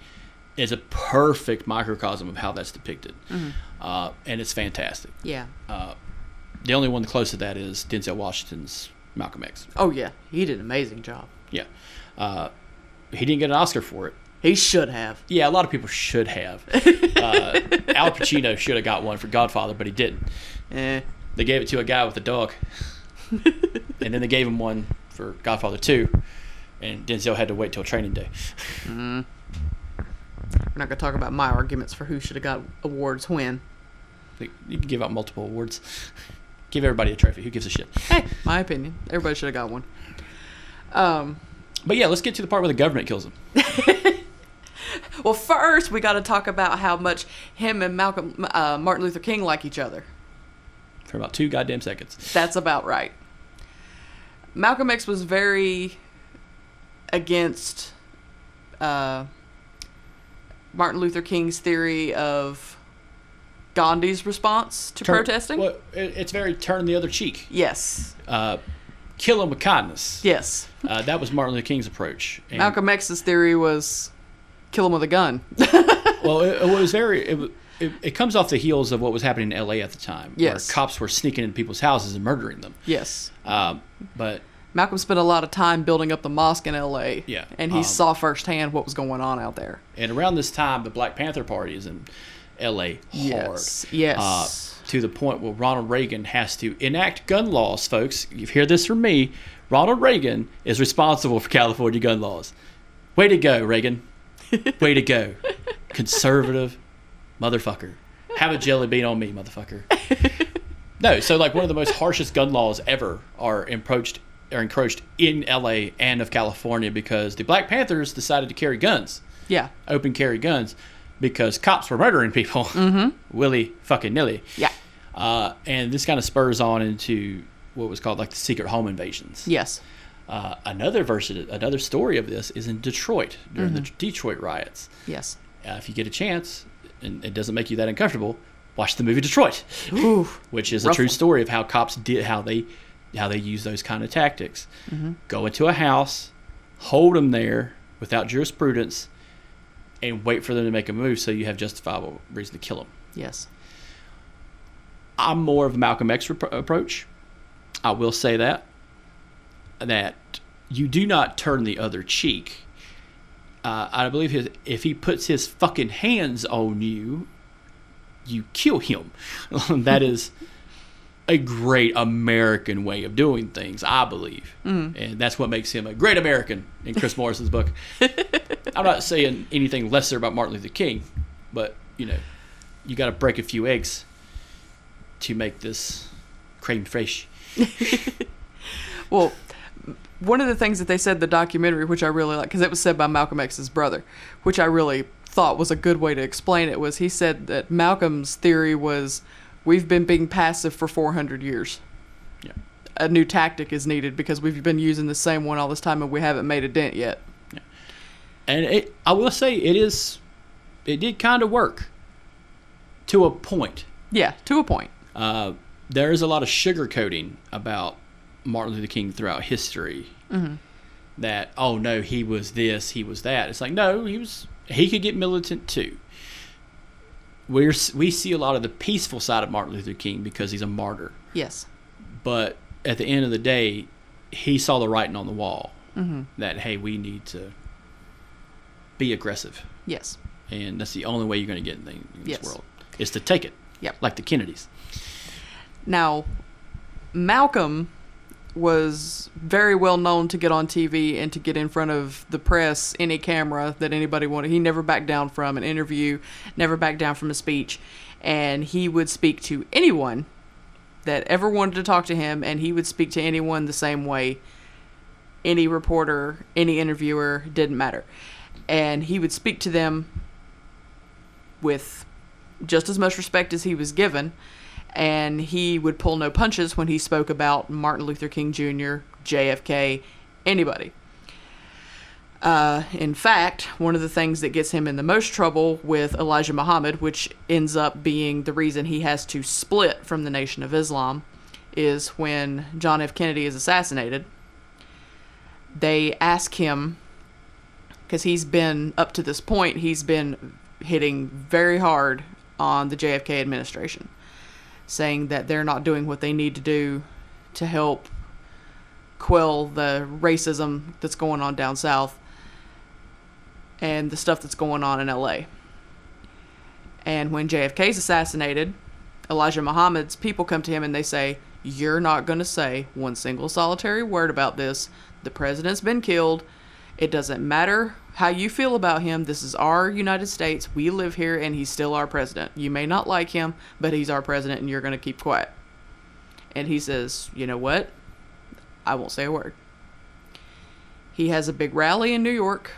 is a perfect microcosm of how that's depicted, mm-hmm. Uh, and it's fantastic. Yeah. The only one close to that is Denzel Washington's Malcolm X. Oh yeah. He did an amazing job. Yeah, uh, he didn't get an Oscar for it. He should have. Yeah, a lot of people should have. Uh, Al Pacino should have got one for Godfather, but he didn't. Eh. They gave it to a guy with a dog, and then they gave him one for Godfather Two, and Denzel had to wait till training day. We're not gonna talk about my arguments for who should have got awards when. You can give out multiple awards. Give everybody a trophy. Who gives a shit? Hey, my opinion. Everybody should have got one. Um. But yeah, let's get to the part where the government kills him. Well, first we got to talk about how much him and Malcolm uh, Martin Luther King like each other. for about two goddamn seconds. That's about right. Malcolm X was very against uh, Martin Luther King's theory of Gandhi's response to Turn- protesting. Well, it- it's very turn the other cheek. Yes. Uh, kill him with kindness. Yes. Uh, that was Martin Luther King's approach. And- Malcolm X's theory was kill him with a gun. Well, it, it was very. It, it, it comes off the heels of what was happening in L.A. at the time, Yes. where cops were sneaking into people's houses and murdering them. Yes. Um, but Malcolm spent a lot of time building up the mosque in L.A. Yeah, and he um, saw firsthand what was going on out there. and around this time, the Black Panther Party is in L.A. hard. Yes, yes. Uh, to the point where Ronald Reagan has to enact gun laws, folks. You hear this from me. Ronald Reagan is responsible for California gun laws. Way to go, Reagan. Way to go. Conservative motherfucker. Have a jelly bean on me, motherfucker. No, so like one of the most harshest gun laws ever are encroached are encroached in LA and of California because the Black Panthers decided to carry guns Yeah. open carry guns because cops were murdering people mm-hmm. willy fucking nilly. Yeah. Uh, and this kind of spurs on into what was called like the secret home invasions. Yes. Uh, another version, another story of this is in Detroit during the Detroit riots. Yes. Uh, if you get a chance, and it doesn't make you that uncomfortable, watch the movie Detroit, Ooh. which is a true one. story of how cops did how they how they use those kind of tactics. Go into a house, hold them there without jurisprudence, and wait for them to make a move so you have justifiable reason to kill them. Yes. I'm more of a Malcolm X rep- approach. I will say that that you do not turn the other cheek. Uh, I believe his, if he puts his fucking hands on you, you kill him. that is a great American way of doing things, I believe, mm. and that's what makes him a great American in Chris Morrison's book. I'm not saying anything lesser about Martin Luther King, but you know, you got to break a few eggs to make this cream fraiche. Well, one of the things that they said in the documentary, which I really like, because it was said by Malcolm X's brother, which I really thought was a good way to explain it, was he said that Malcolm's theory was we've been being passive for 400 years. Yeah. A new tactic is needed because we've been using the same one all this time and we haven't made a dent yet. Yeah. And it, I will say it is, it did kind of work to a point. Yeah, to a point. Uh, there is a lot of sugarcoating about Martin Luther King throughout history. That oh no, he was this, he was that. It's like no, he was he could get militant too. We're we see a lot of the peaceful side of Martin Luther King because he's a martyr. Yes. But at the end of the day, he saw the writing on the wall mm-hmm. that hey, we need to be aggressive, Yes. and that's the only way you're going to get anything in Yes. this world is to take it. Yep. Like the Kennedys. Now, Malcolm was very well known to get on TV and to get in front of the press, any camera that anybody wanted. He never backed down from an interview, never backed down from a speech, and he would speak to anyone that ever wanted to talk to him, and he would speak to anyone the same way. Any reporter, any interviewer, didn't matter. And he would speak to them with just as much respect as he was given and he would pull no punches when he spoke about Martin Luther King Jr., JFK, anybody. Uh, in fact, one of the things that gets him in the most trouble with Elijah Muhammad, which ends up being the reason he has to split from the Nation of Islam, is when John F. Kennedy is assassinated. They ask him, because he's been, up to this point, he's been hitting very hard on the JFK administration saying that they're not doing what they need to do to help quell the racism that's going on down south and the stuff that's going on in LA. And when JFK's assassinated, Elijah Muhammad's people come to him and they say, You're not going to say one single solitary word about this. The president's been killed. It doesn't matter how you feel about him. This is our United States. We live here and he's still our president. You may not like him, but he's our president and you're going to keep quiet. And he says, You know what? I won't say a word. He has a big rally in New York.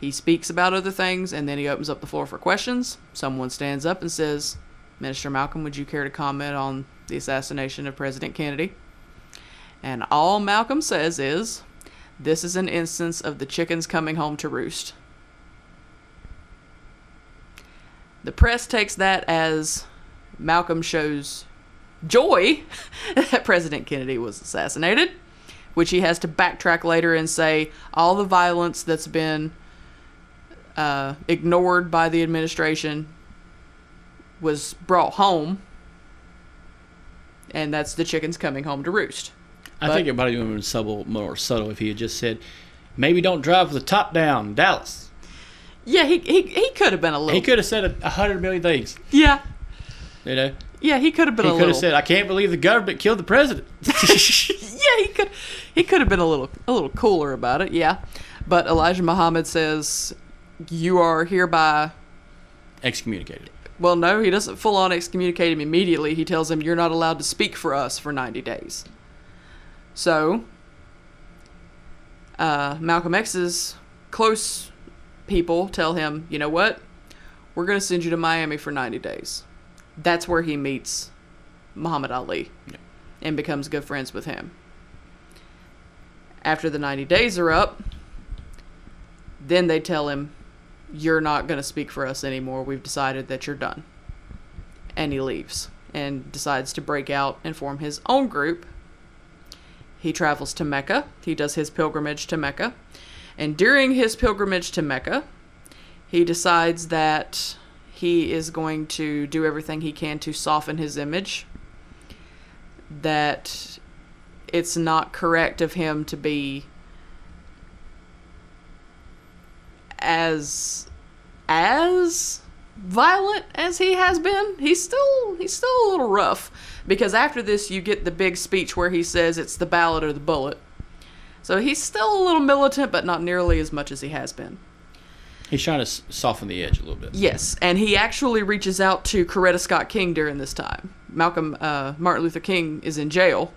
He speaks about other things and then he opens up the floor for questions. Someone stands up and says, Minister Malcolm, would you care to comment on the assassination of President Kennedy? And all Malcolm says is, This is an instance of the chickens coming home to roost. The press takes that as Malcolm shows joy that President Kennedy was assassinated, which he has to backtrack later and say all the violence that's been uh, ignored by the administration was brought home, and that's the chickens coming home to roost. I But- think it might have been subtle, more subtle if he had just said, maybe don't drive with the top down, Dallas. Yeah, he he, he could have been a little. He could have said a, a hundred million things, Yeah, you know. yeah, he could have been He a could little. have said, "I can't believe the government killed the president." yeah, he could he could have been a little a little cooler about it. Yeah, but Elijah Muhammad says you are hereby. Excommunicated. Well, no, he doesn't full on excommunicate him immediately. He tells him you're not allowed to speak for us for 90 days. So, uh, Malcolm X's close people tell him, you know what? We're going to send you to Miami for 90 days. That's where he meets Muhammad Ali Yeah. and becomes good friends with him. After the 90 days are up, then they tell him, You're not going to speak for us anymore. We've decided that you're done. And he leaves and decides to break out and form his own group. He travels to Mecca. He does his pilgrimage to Mecca. And during his pilgrimage to Mecca, he decides that he is going to do everything he can to soften his image. That it's not correct of him to be as as violent as he has been. He's still he's still a little rough because after this you get the big speech where he says it's the ballot or the bullet. So he's still a little militant, but not nearly as much as he has been. He's trying to soften the edge a little bit. Yes, and he actually reaches out to Coretta Scott King during this time. Malcolm uh, Martin Luther King is in jail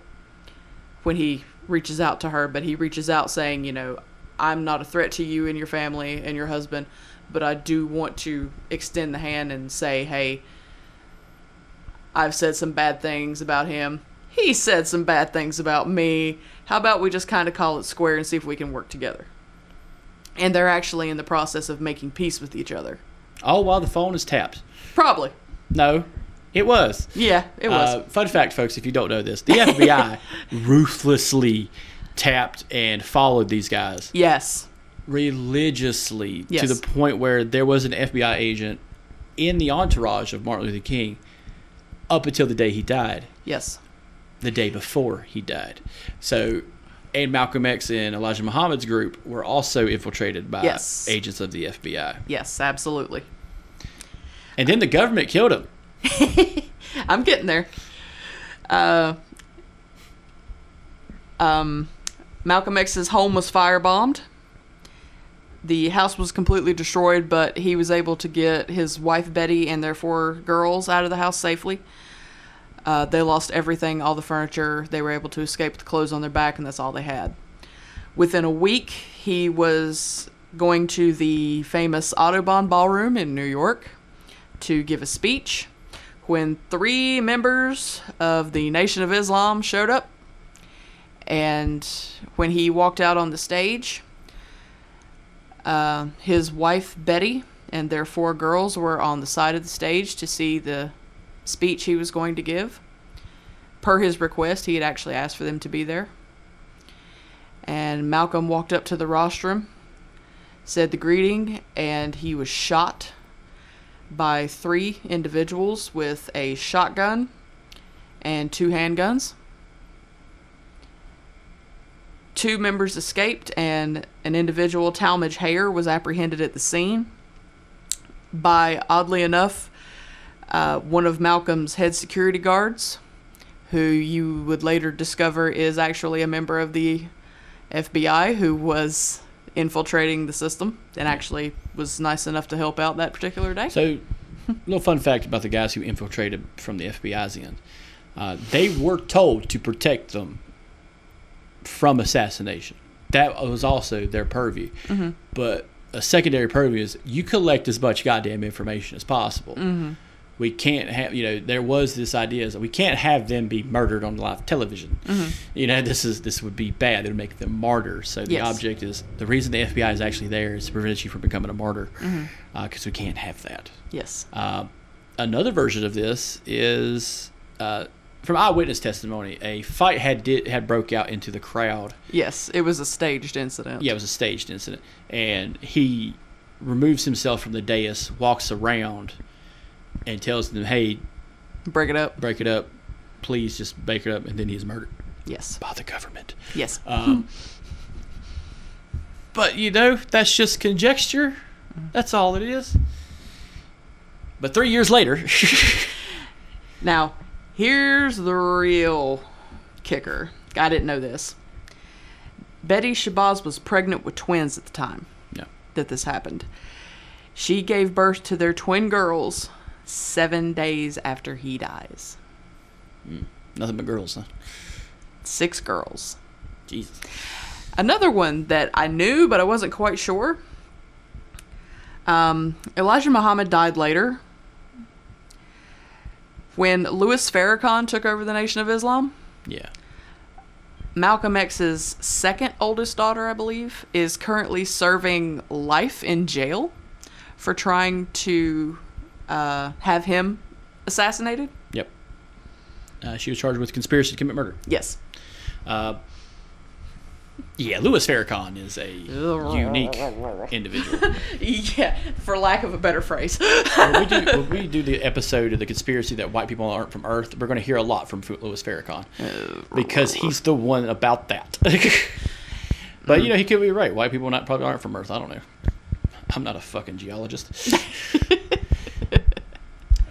when he reaches out to her, but he reaches out saying, you know, I'm not a threat to you and your family and your husband, but I do want to extend the hand and say, hey, I've said some bad things about him. He said some bad things about me. How about we just kind of call it square and see if we can work together? And they're actually in the process of making peace with each other. All while the phone is tapped. Probably. No, it was. Yeah, it was. Uh, fun fact, folks, if you don't know this, the FBI ruthlessly tapped and followed these guys yes. Religiously Yes. to the point where there was an FBI agent in the entourage of Martin Luther King up until the day he died, Yes. the day before he died. So, and Malcolm X and Elijah Muhammad's group were also infiltrated by Yes. agents of the FBI. Yes, absolutely. And then the government killed him. I'm getting there. Uh, um, Malcolm X's home was firebombed. The house was completely destroyed, but he was able to get his wife Betty and their four girls out of the house safely. Uh, they lost everything, all the furniture. They were able to escape with clothes on their back, and that's all they had. Within a week, he was going to the famous Audubon Ballroom in New York to give a speech when three members of the Nation of Islam showed up. And when he walked out on the stage, uh, his wife Betty and their four girls were on the side of the stage to see the speech he was going to give. Per his request, he had actually asked for them to be there. And Malcolm walked up to the rostrum, said the greeting, and he was shot by three individuals with a shotgun and two handguns. Two members escaped, and an individual, Talmadge Hayer, was apprehended at the scene by, oddly enough, uh, one of Malcolm's head security guards, who you would later discover is actually a member of the FBI who was infiltrating the system and actually was nice enough to help out that particular day. So, a little fun fact about the guys who infiltrated from the FBI's end. Uh, they were told to protect them from assassination. That was also their purview. Mm-hmm. But a secondary purview is you collect as much goddamn information as possible. Mm-hmm. We can't have, you know, there was this idea that we can't have them be murdered on live television. Mm-hmm. You know, this is this would be bad. It would make them martyrs. So the Yes. object is the reason the FBI is actually there is to prevent you from becoming a martyr, uh, because we can't have that. yes. Uh, another version of this is uh, from eyewitness testimony. A fight had did, had broke out into the crowd. Yes, it was a staged incident. Yeah, it was a staged incident, and he removes himself from the dais, walks around, and tells them, "Hey, Break it up. break it up, please, just break it up," and then he's murdered Yes. by the government. Yes. Um, but you know, that's just conjecture. That's all it is. But three years later, Now, here's the real kicker. I didn't know this. Betty Shabazz was pregnant with twins at the time yeah, that this happened. She gave birth to their twin girls seven days after he dies. nothing but girls. Huh? Six girls. Jesus. Another one that I knew, but I wasn't quite sure. Um, Elijah Muhammad died later. When Louis Farrakhan took over the Nation of Islam, Yeah. Malcolm X's second oldest daughter, I believe, is currently serving life in jail for trying to uh, have him assassinated. Yep. Uh, she was charged with conspiracy to commit murder. Yes. Uh, yeah, Louis Farrakhan is a unique individual. Yeah, for lack of a better phrase. when, we do, when we do the episode of the conspiracy that white people aren't from Earth, we're going to hear a lot from Louis Farrakhan because he's the one about that. but you know, he could be right. White people not probably aren't from Earth. I don't know. I'm not a fucking geologist.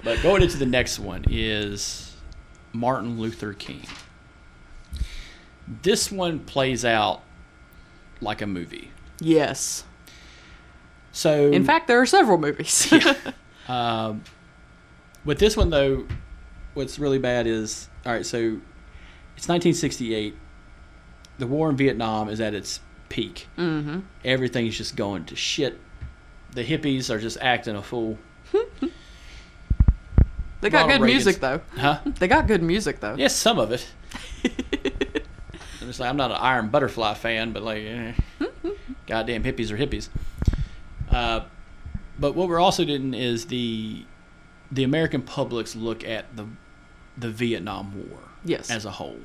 but going into the next one is Martin Luther King. This one plays out like a movie. yes. So In fact, there are several movies. Um, with this one though, what's really bad is all right. So it's 1968. The war in Vietnam is at its peak. mm-hmm. Everything's just going to shit. The hippies are just acting a fool. They got Ronald good Reagan's- music though. Huh? They got good music though. Yes, some of it. I'm like I'm not an Iron Butterfly fan, but like, eh, goddamn hippies are hippies. Uh, but what we're also doing is the the American public's look at the the Vietnam War Yes. as a whole.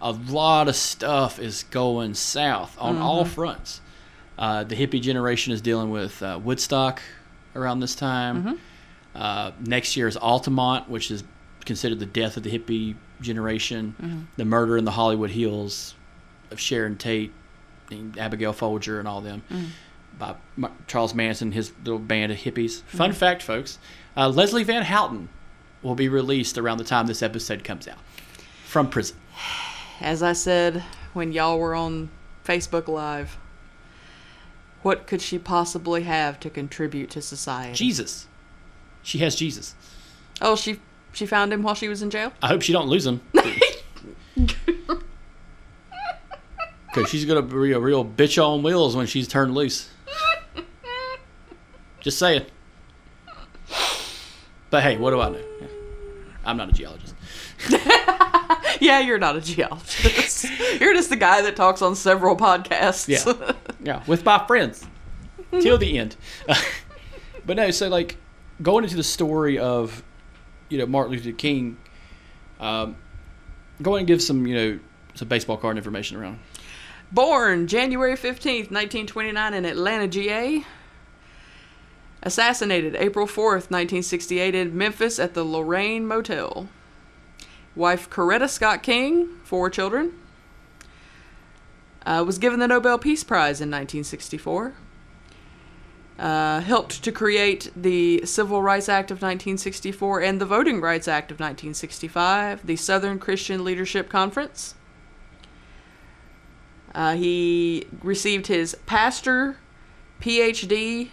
A lot of stuff is going south on all fronts. Uh, the hippie generation is dealing with uh, Woodstock around this time. Uh, next year is Altamont, which is considered the death of the hippie generation. Mm-hmm. The murder in the Hollywood Hills of Sharon Tate, and Abigail Folger, and all them mm-hmm. by Ma- Charles Manson, his little band of hippies. Mm-hmm. Fun fact, folks: uh, Leslie Van Houten will be released around the time this episode comes out from prison. As I said when y'all were on Facebook Live, what could she possibly have to contribute to society? Jesus, she has Jesus. Oh, she she found him while she was in jail. I hope she don't lose him. Because she's gonna be a real bitch on wheels when she's turned loose. Just saying. But hey, what do I know? I'm not a geologist. Yeah, you're not a geologist. you're just the guy that talks on several podcasts. Yeah. Yeah, with my friends till the end. but no, so like going into the story of you know Martin Luther King, um, go ahead and give some you know some baseball card information around. Born January 15th, 1929, in Atlanta, GA. Assassinated April 4th, 1968, in Memphis at the Lorraine Motel. Wife Coretta Scott King, four children. Uh, was given the Nobel Peace Prize in 1964. Uh, helped to create the Civil Rights Act of 1964 and the Voting Rights Act of 1965, the Southern Christian Leadership Conference. Uh, he received his pastor, PhD,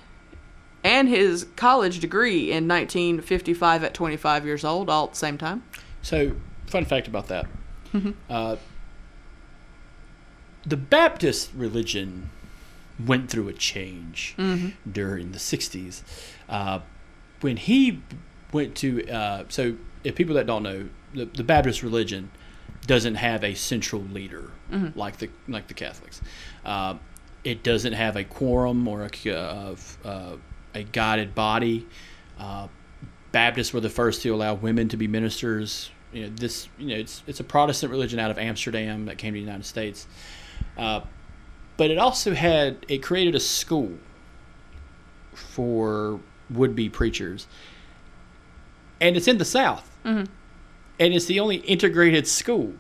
and his college degree in 1955 at 25 years old, all at the same time. So, fun fact about that: uh, the Baptist religion went through a change during the '60s. Uh, when he went to, uh, so if people that don't know, the, the Baptist religion doesn't have a central leader like the like the Catholics. Uh, it doesn't have a quorum or a uh, uh, a guided body. Uh, Baptists were the first to allow women to be ministers. You know, this you know it's it's a Protestant religion out of Amsterdam that came to the United States, uh, but it also had it created a school for would be preachers, and it's in the South, and it's the only integrated school.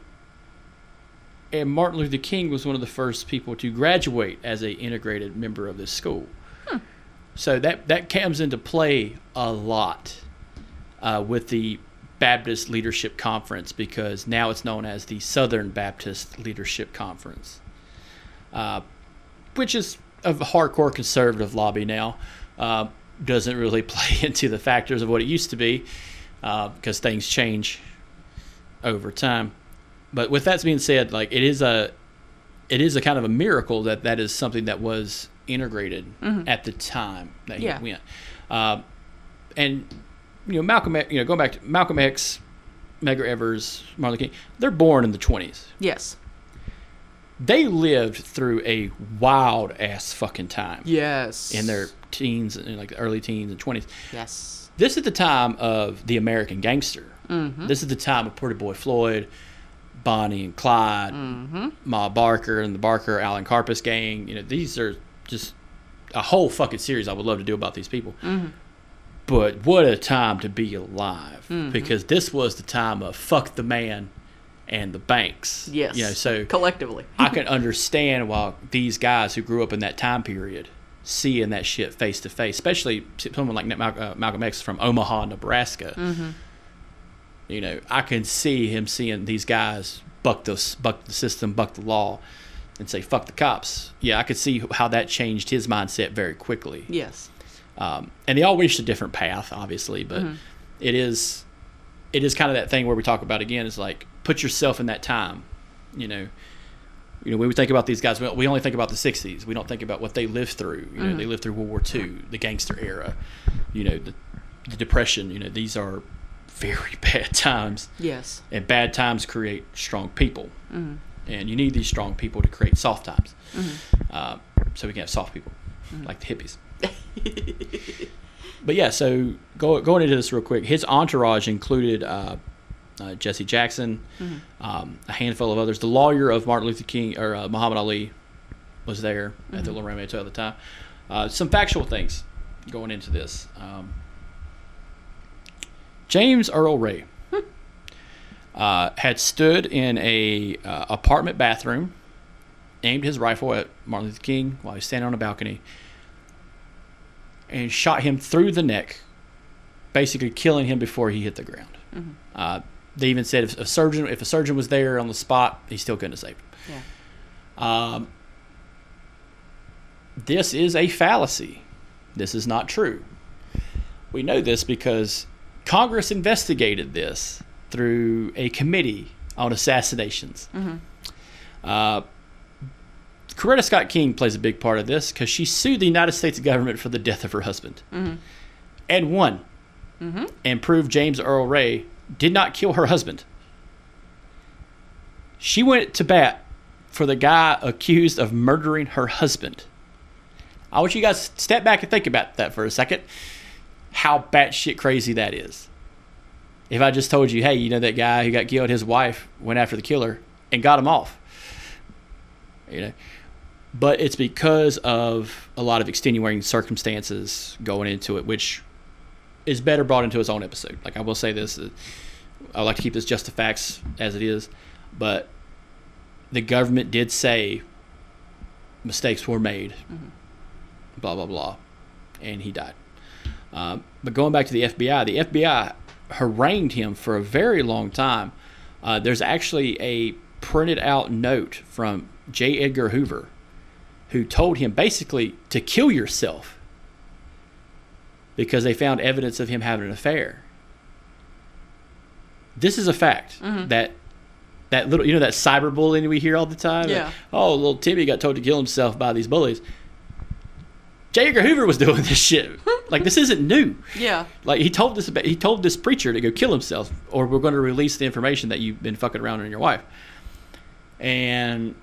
And Martin Luther King was one of the first people to graduate as a integrated member of this school. So that that comes into play a lot uh, with the Baptist Leadership Conference because now it's known as the Southern Baptist Leadership Conference, uh, which is a hardcore conservative lobby now. Uh, doesn't really play into the factors of what it used to be because things change over time. But with that being said, like it is a it is a kind of a miracle that that is something that was integrated at the time that he Yeah. went. Uh, and you know Malcolm, you know going back to Malcolm X, Medgar Evers, Martin Luther King, they're born in the twenties. Yes. They lived through a wild ass fucking time Yes. in their teens and like the early teens and twenties. Yes. This is the time of the American gangster. Mm-hmm. This is the time of Pretty Boy Floyd, Bonnie and Clyde, mm-hmm. Ma Barker and the Barker Alvin Karpis gang. You know, these are just a whole fucking series I would love to do about these people. Mm-hmm. But what a time to be alive because this was the time of fuck the man and the banks. Yes. You know, so collectively. I can understand why these guys who grew up in that time period seeing that shit face to face, especially someone like uh, Malcolm X from Omaha, Nebraska. Mm-hmm. You know, I can see him seeing these guys buck the buck the system, buck the law, and say fuck the cops. Yeah, I could see how that changed his mindset very quickly. yes. Um, and they all reached a different path, obviously, but Mm-hmm. it is it is kind of that thing where we talk about again is like put yourself in that time. You know, you know, when we think about these guys, we we only think about the '60s. We don't think about what they lived through. You know, they lived through World War II, the gangster era. You know, the, the Depression. You know, these are very bad times, Yes. and bad times create strong people. And you need these strong people to create soft times, uh, so we can have soft people like the hippies. But yeah, so go, going into this real quick, his entourage included uh, uh, Jesse Jackson, um, a handful of others. The lawyer of Martin Luther King or uh, Muhammad Ali was there at the Lorraine Hotel at the time. Uh, some factual things going into this. Um, James Earl Ray uh, had stood in a uh, apartment bathroom, aimed his rifle at Martin Luther King while he was standing on a balcony, and shot him through the neck, basically killing him before he hit the ground. Uh, they even said if a surgeon, if a surgeon was there on the spot, he still couldn't have saved him. Yeah. Um, this is a fallacy. This is not true. We know this because Congress investigated this through a committee on assassinations. Uh, Coretta Scott King plays a big part of this because she sued the United States government for the death of her husband and won and proved James Earl Ray did not kill her husband. She went to bat for the guy accused of murdering her husband. I want you guys to step back and think about that for a second. How batshit crazy that is. If I just told you, hey, you know that guy who got killed, his wife went after the killer and got him off. You know, but it's because of a lot of extenuating circumstances going into it, which is better brought into its own episode. Like I will say this, uh, I like to keep this just the facts as it is, but the government did say mistakes were made, blah blah blah, and he died. Um, but going back to the FBI, the FBI harangued him for a very long time. Uh, there's actually a printed out note from J. Edgar Hoover, who told him basically to kill yourself because they found evidence of him having an affair. This is a fact mm-hmm. that that little you know that cyberbullying we hear all the time. Yeah. Like, oh, little Timmy got told to kill himself by these bullies. J. Edgar Hoover was doing this shit. like this isn't new. Yeah. Like he told this he told this preacher to go kill himself, or we're going to release the information that you've been fucking around on your wife. And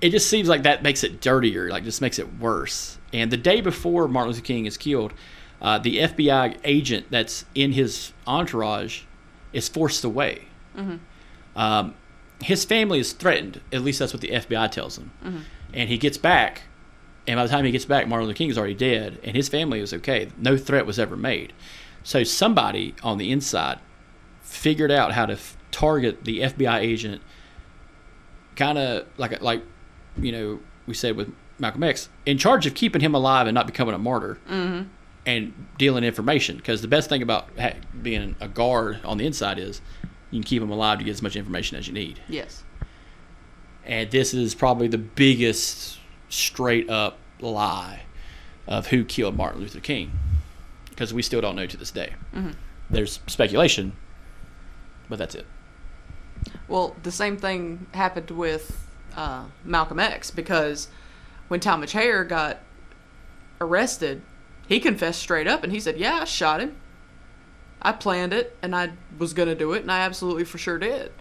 it just seems like that makes it dirtier, like just makes it worse. And the day before Martin Luther King is killed, uh, the FBI agent that's in his entourage is forced away. Um, his family is threatened. At least that's what the FBI tells him. And he gets back, and by the time he gets back, Martin Luther King is already dead, and his family is okay. No threat was ever made. So somebody on the inside figured out how to f- target the FBI agent, kind of like like you know we said with Malcolm X, in charge of keeping him alive and not becoming a martyr, mm-hmm. and dealing information. Because the best thing about ha- being a guard on the inside is you can keep him alive to get as much information as you need. Yes. And this is probably the biggest straight up lie of who killed Martin Luther King. Because we still don't know to this day. Mm-hmm. There's speculation, but that's it. Well, the same thing happened with uh, Malcolm X because when Talmadge Hayer got arrested, he confessed straight up and he said, "Yeah, I shot him. I planned it and I was going to do it and I absolutely for sure did."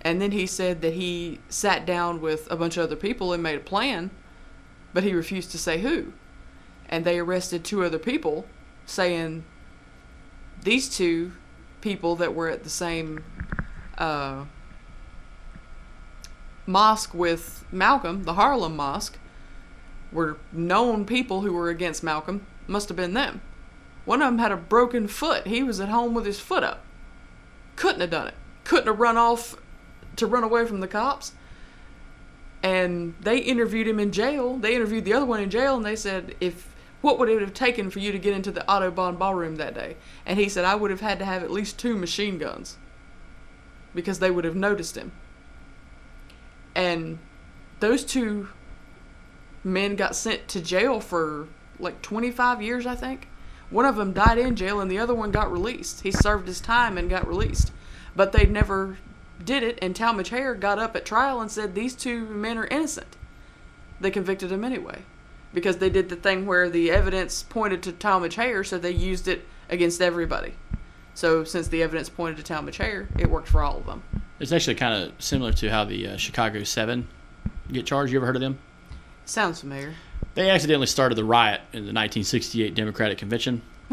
And then he said that he sat down with a bunch of other people and made a plan, but he refused to say who. And they arrested two other people saying these two people that were at the same uh, mosque with Malcolm, the Harlem Mosque, were known people who were against Malcolm. Must have been them. One of them had a broken foot. He was at home with his foot up. Couldn't have done it. Couldn't have run off to run away from the cops. And they interviewed him in jail. They interviewed the other one in jail, and they said, "If what would it have taken for you to get into the Audubon ballroom that day?" And he said, "I would have had to have at least two machine guns." because they would have noticed him. And those two men got sent to jail for like 25 years, I think. One of them died in jail and the other one got released. He served his time and got released. But they never did it, and Talmadge Hayer got up at trial and said these two men are innocent. They convicted him anyway. Because they did the thing where the evidence pointed to Talmadge Hayer, so they used it against everybody. So since the evidence pointed to Talmadge Hayer, it worked for all of them. It's actually kind of similar to how the uh, Chicago Seven get charged. You ever heard of them? Sounds familiar. They accidentally started the riot in the 1968 Democratic Convention.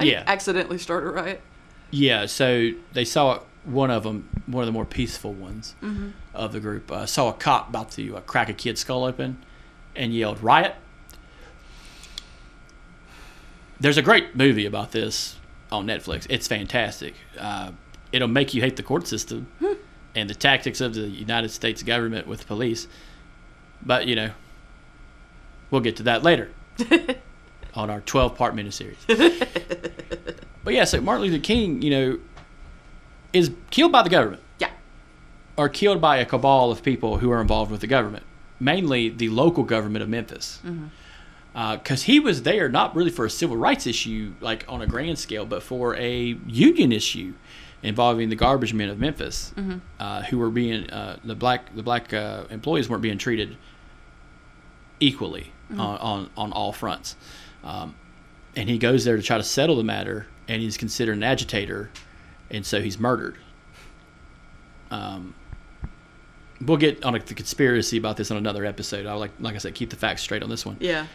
yeah, Accidentally started a riot. yeah. So they saw one of them, one of the more peaceful ones of the group, uh, saw a cop about to uh, crack a kid's skull open, and yelled "riot." There's a great movie about this on Netflix. It's fantastic. Uh, it'll make you hate the court system hmm. and the tactics of the United States government with police. But you know, we'll get to that later on our 12 part miniseries. but yeah, so Martin Luther King, you know, is killed by the government Yeah. or killed by a cabal of people who are involved with the government, mainly the local government of Memphis. Mm-hmm. Uh, because he was there not really for a civil rights issue, like on a grand scale, but for a union issue involving the garbage men of Memphis, uh, who were being uh, the black the black uh, employees weren't being treated equally on, on on all fronts. Um, and he goes there to try to settle the matter, and he's considered an agitator, and so he's murdered. Um, we'll get on a, the conspiracy about this on another episode. I like, like I said, keep the facts straight on this one. Yeah.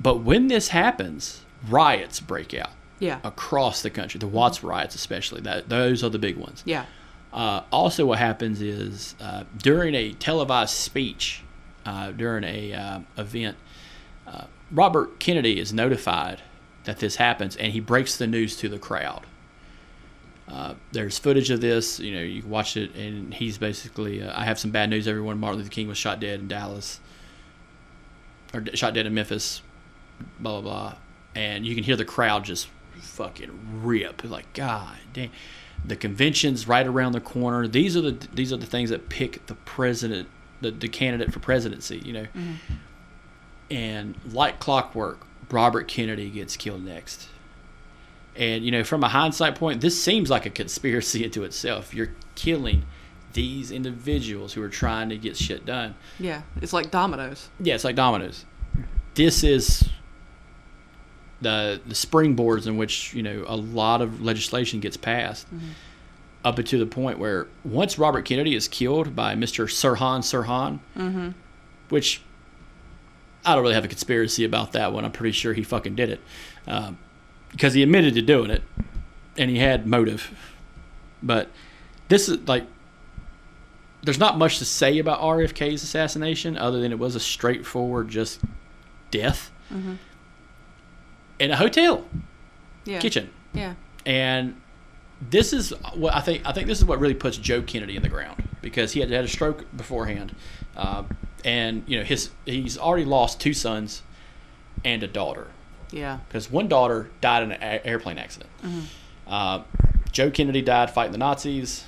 But when this happens, riots break out Yeah. across the country. The Watts riots, especially that those are the big ones. Yeah. Uh, also, what happens is uh, during a televised speech, uh, during a uh, event, uh, Robert Kennedy is notified that this happens, and he breaks the news to the crowd. Uh, there's footage of this. You know, you watch it, and he's basically, uh, "I have some bad news, everyone. Martin Luther King was shot dead in Dallas, or d- shot dead in Memphis." Blah blah blah, and you can hear the crowd just fucking rip. Like, God damn the convention's right around the corner. These are the these are the things that pick the president, the, the candidate for presidency. You know, mm-hmm. and like clockwork, Robert Kennedy gets killed next. And you know, from a hindsight point, this seems like a conspiracy into itself. You're killing these individuals who are trying to get shit done. Yeah. It's like dominoes. Yeah, it's like dominoes. This is the the springboards in which you know a lot of legislation gets passed, mm-hmm. up to the point where once Robert Kennedy is killed by Mr. Sirhan Sirhan, mm-hmm. which I don't really have a conspiracy about that one. I'm pretty sure he fucking did it um, because he admitted to doing it and he had motive. But this is like there's not much to say about RFK's assassination other than it was a straightforward just death mm-hmm. In a hotel. Yeah. kitchen. Yeah. And this is what I think. I think this is what really puts Joe Kennedy in the ground because he had had a stroke beforehand, uh, and you know his he's already lost two sons and a daughter Yeah. because one daughter died in an a- airplane accident. Uh, Joe Kennedy died fighting the Nazis,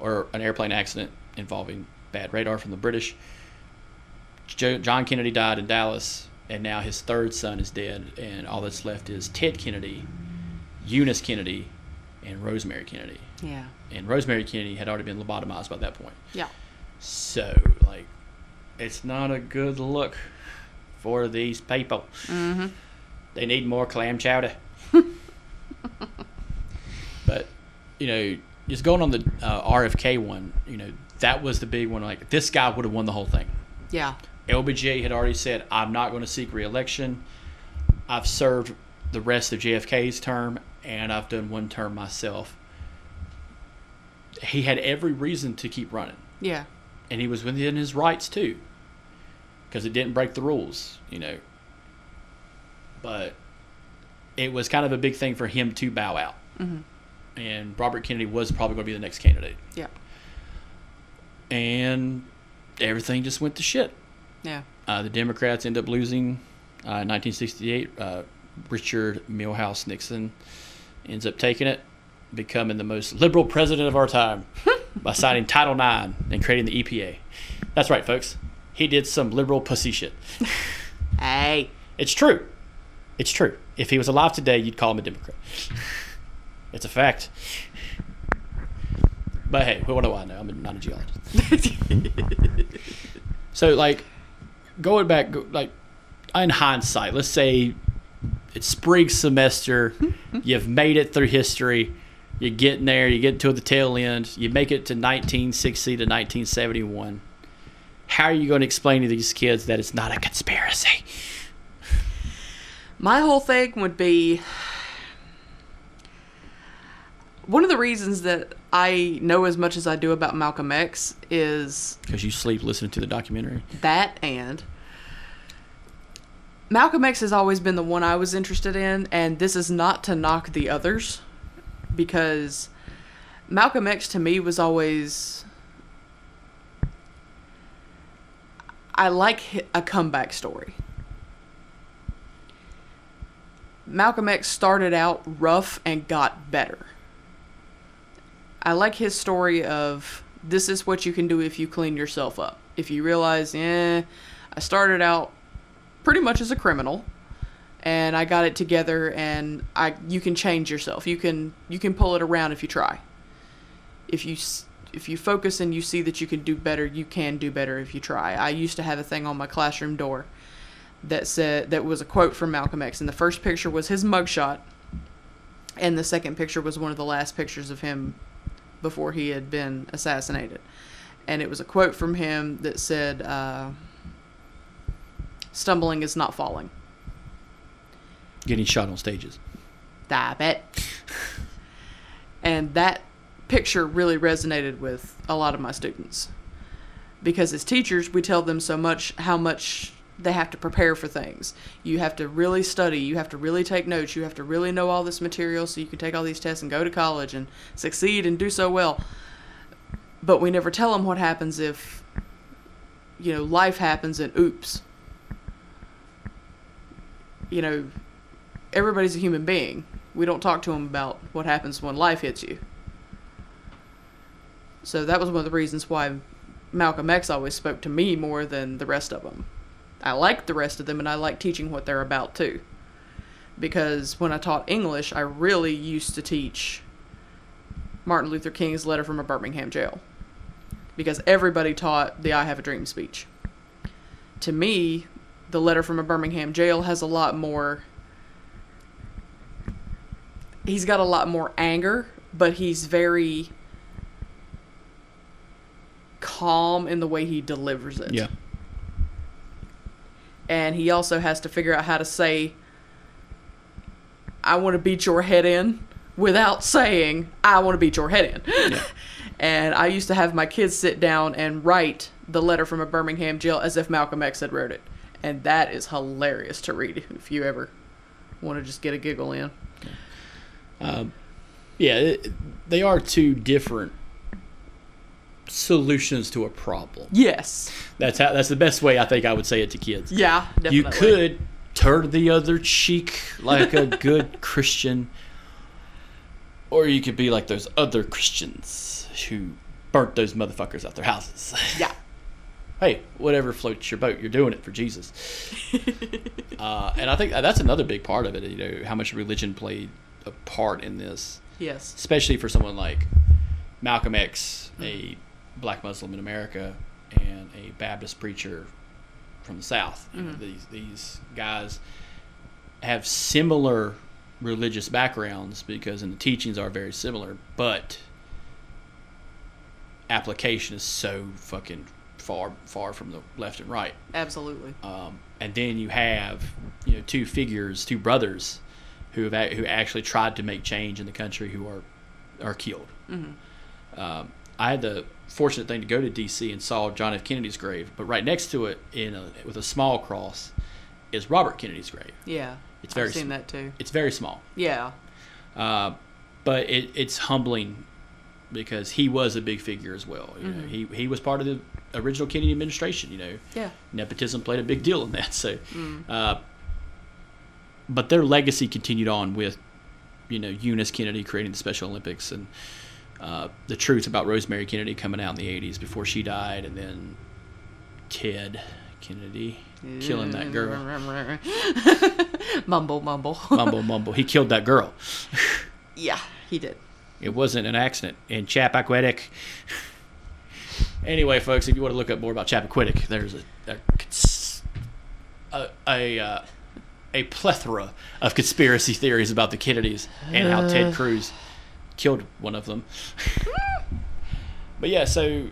or an airplane accident involving bad radar from the British. Joe, John Kennedy died in Dallas, and now his third son is dead, and all that's left is Ted Kennedy, Eunice Kennedy, and Rosemary Kennedy. Yeah. And Rosemary Kennedy had already been lobotomized by that point. Yeah. So, like, it's not a good look for these people. Mm-hmm. They need more clam chowder. but, you know, just going on the uh, RFK one, you know, that was the big one. Like, this guy would have won the whole thing. Yeah. LBJ had already said, I'm not going to seek reelection. I've served the rest of JFK's term, and I've done one term myself. He had every reason to keep running Yeah. and he was within his rights too, because it didn't break the rules, you know. But it was kind of a big thing for him to bow out, Mm-hmm. and Robert Kennedy was probably going to be the next candidate, Yeah. and everything just went to shit. Yeah. Uh, the Democrats end up losing uh, in 1968. Uh, Richard Milhous Nixon ends up taking it, becoming the most liberal president of our time by signing Title IX and creating the EPA. That's right, folks. He did some liberal pussy shit. Hey. It's true. It's true. If he was alive today, you'd call him a Democrat. It's a fact. But hey, what do I know? I'm not a geologist. So, like, going back, like, in hindsight, let's say it's spring semester, you've made it through history, you're getting there, you get to the tail end, you make it to 1960 to 1971. How are you going to explain to these kids that it's not a conspiracy? My whole thing would be one of the reasons that I know as much as I do about Malcolm X is Because you sleep listening to the documentary. that and Malcolm X has always been the one I was interested in, and this is not to knock the others because Malcolm X to me was always. I like a comeback story. Malcolm X started out rough and got better. I like his story of this is what you can do if you clean yourself up. If you realize, eh, I started out pretty much as a criminal and I got it together and I you can change yourself. You can you can pull it around if you try. If you if you focus and you see that you can do better, you can do better if you try. I used to have a thing on my classroom door that said that was a quote from Malcolm X and the first picture was his mugshot and the second picture was one of the last pictures of him before he had been assassinated. And it was a quote from him that said, uh, Stumbling is not falling. Getting shot on stages. Stop it. and that picture really resonated with a lot of my students. Because as teachers, we tell them so much how much they have to prepare for things. You have to really study, you have to really take notes, you have to really know all this material so you can take all these tests and go to college and succeed and do so well. But we never tell them what happens if, you know, life happens and oops. You know, everybody's a human being. We don't talk to them about what happens when life hits you. So that was one of the reasons why Malcolm X always spoke to me more than the rest of them. I liked the rest of them and I like teaching what they're about too. Because when I taught English, I really used to teach Martin Luther King's letter from a Birmingham jail. Because everybody taught the I Have a Dream speech. To me, the letter from a Birmingham jail has a lot more he's got a lot more anger, but he's very calm in the way he delivers it. Yeah. And he also has to figure out how to say I want to beat your head in without saying I want to beat your head in. Yeah. and I used to have my kids sit down and write the letter from a Birmingham jail as if Malcolm X had wrote it. And that is hilarious to read if you ever want to just get a giggle in. Um, yeah, it, they are two different solutions to a problem. Yes. That's how. That's the best way I think I would say it to kids. Yeah, definitely. You could turn the other cheek like a good Christian, or you could be like those other Christians who burnt those motherfuckers out their houses. Yeah. hey, whatever floats your boat, you're doing it for Jesus. uh, and I think that's another big part of it. You know how much religion played a part in this, Yes. especially for someone like Malcolm X, a black Muslim in America, and a Baptist preacher from the South. You know, these these guys have similar religious backgrounds because and the teachings are very similar, but application is so fucking far far from the left and right. Absolutely. Um, and then you have you know two figures, two brothers, who have who actually tried to make change in the country who are are killed. Um, I had the fortunate thing to go to D.C. and saw John F. Kennedy's grave, but right next to it, in a, with a small cross, is Robert Kennedy's grave. Yeah. It's very I've seen that too. It's very small, Yeah. uh, but it, it's humbling because he was a big figure as well. You know, he he was part of the original Kennedy administration. You know, Yeah. nepotism played a big deal in that. So, uh, but their legacy continued on with, you know, Eunice Kennedy creating the Special Olympics and uh, the truth about Rosemary Kennedy coming out in the '80s before she died, and then Ted Kennedy killing that girl. mumble, mumble. mumble, mumble. He killed that girl. yeah, he did. It wasn't an accident. In Chappaquiddick. Anyway, folks, if you want to look up more about Chappaquiddick, there's a a a, a, uh, a plethora of conspiracy theories about the Kennedys and how Ted Cruz killed one of them. but yeah, so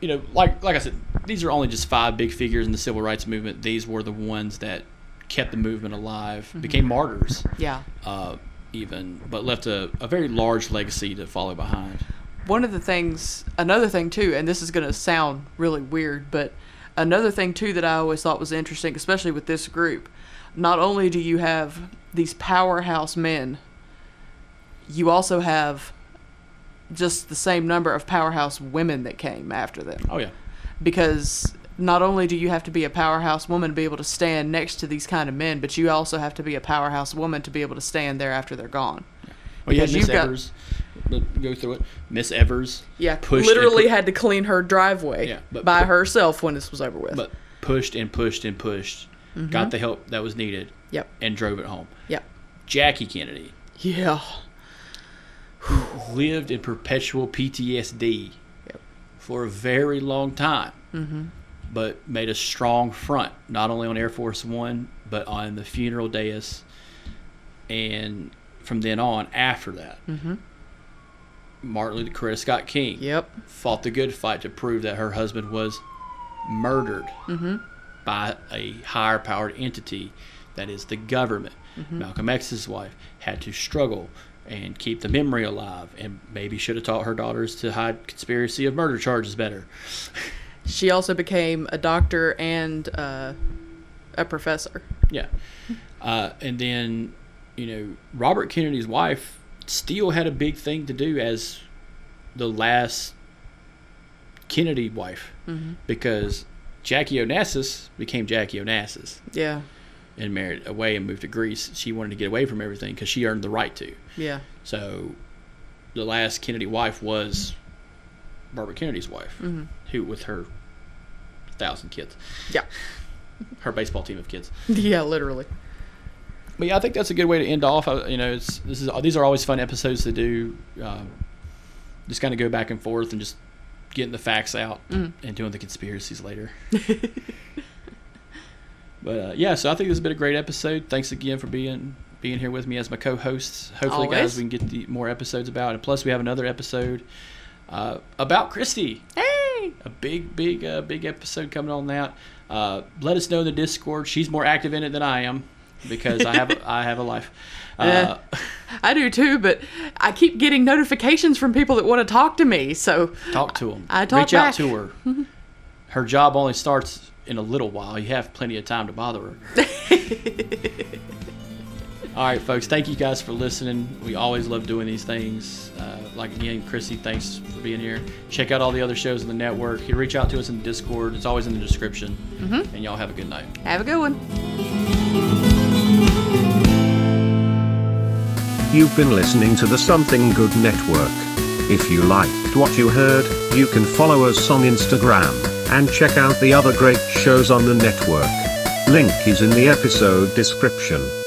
you know, like like I said, these are only just five big figures in the civil rights movement. These were the ones that kept the movement alive, became martyrs Yeah. uh, even, but left a, a very large legacy to follow behind. One of the things, another thing too, and this is going to sound really weird, but another thing too that I always thought was interesting, especially with this group, not only do you have these powerhouse men, you also have just the same number of powerhouse women that came after them. Oh yeah, because not only do you have to be a powerhouse woman to be able to stand next to these kind of men, but you also have to be a powerhouse woman to be able to stand there after they're gone. well had oh, Because Miss you've got- Evers. Go through it. Miss Evers. Yeah, literally had to clean her driveway Yeah, but by pu- herself when this was over with. but pushed and pushed and pushed, got mm-hmm. the help that was needed, yep, and drove it home. yep, Jackie Kennedy yeah, lived in perpetual PTSD Yep. for a very long time, mm-hmm. but made a strong front not only on Air Force One but on the funeral dais, and from then on after that. Mm-hmm. Martin Luther Coretta Scott King yep, fought the good fight to prove that her husband was murdered by a higher powered entity that is the government. Malcolm X's wife had to struggle and keep the memory alive and maybe should have taught her daughters to hide conspiracy of murder charges better. She also became a doctor and uh, a professor. Yeah. Uh, and then, you know, Robert Kennedy's wife still had a big thing to do as the last Kennedy wife because Jackie Onassis became Jackie Onassis Yeah, and married away and moved to Greece. She wanted to get away from everything because she earned the right to. yeah, So the last Kennedy wife was Barbara Kennedy's wife, who with her thousand kids, yeah, her baseball team of kids. yeah, literally. But yeah, I think that's a good way to end off. I, you know, it's this is these are always fun episodes to do. Um, just kind of go back and forth and just getting the facts out and doing the conspiracies later. but uh, yeah, so I think this has been a great episode. Thanks again for being being here with me as my co-hosts. Hopefully, Always. guys, we can get the more episodes about. And plus, we have another episode uh, about Cristy. Hey, A big, big, uh, big episode coming on that. Uh, let us know in the Discord. She's more active in it than I am because I have a, I have a life. Uh, I do too, but I keep getting notifications from people that want to talk to me. So Talk to them. I talk Reach out to her. Her job only starts in a little while. You have plenty of time to bother her. All right, folks. Thank you guys for listening. We always love doing these things. Uh, like again, Chrissy, thanks for being here. Check out all the other shows in the network. You reach out to us in the Discord. It's always in the description. Mm-hmm. And y'all have a good night. Have a good one. You've been listening to the Something Good Network. If you liked what you heard, you can follow us on Instagram and check out the other great shows on the network. Link is in the episode description.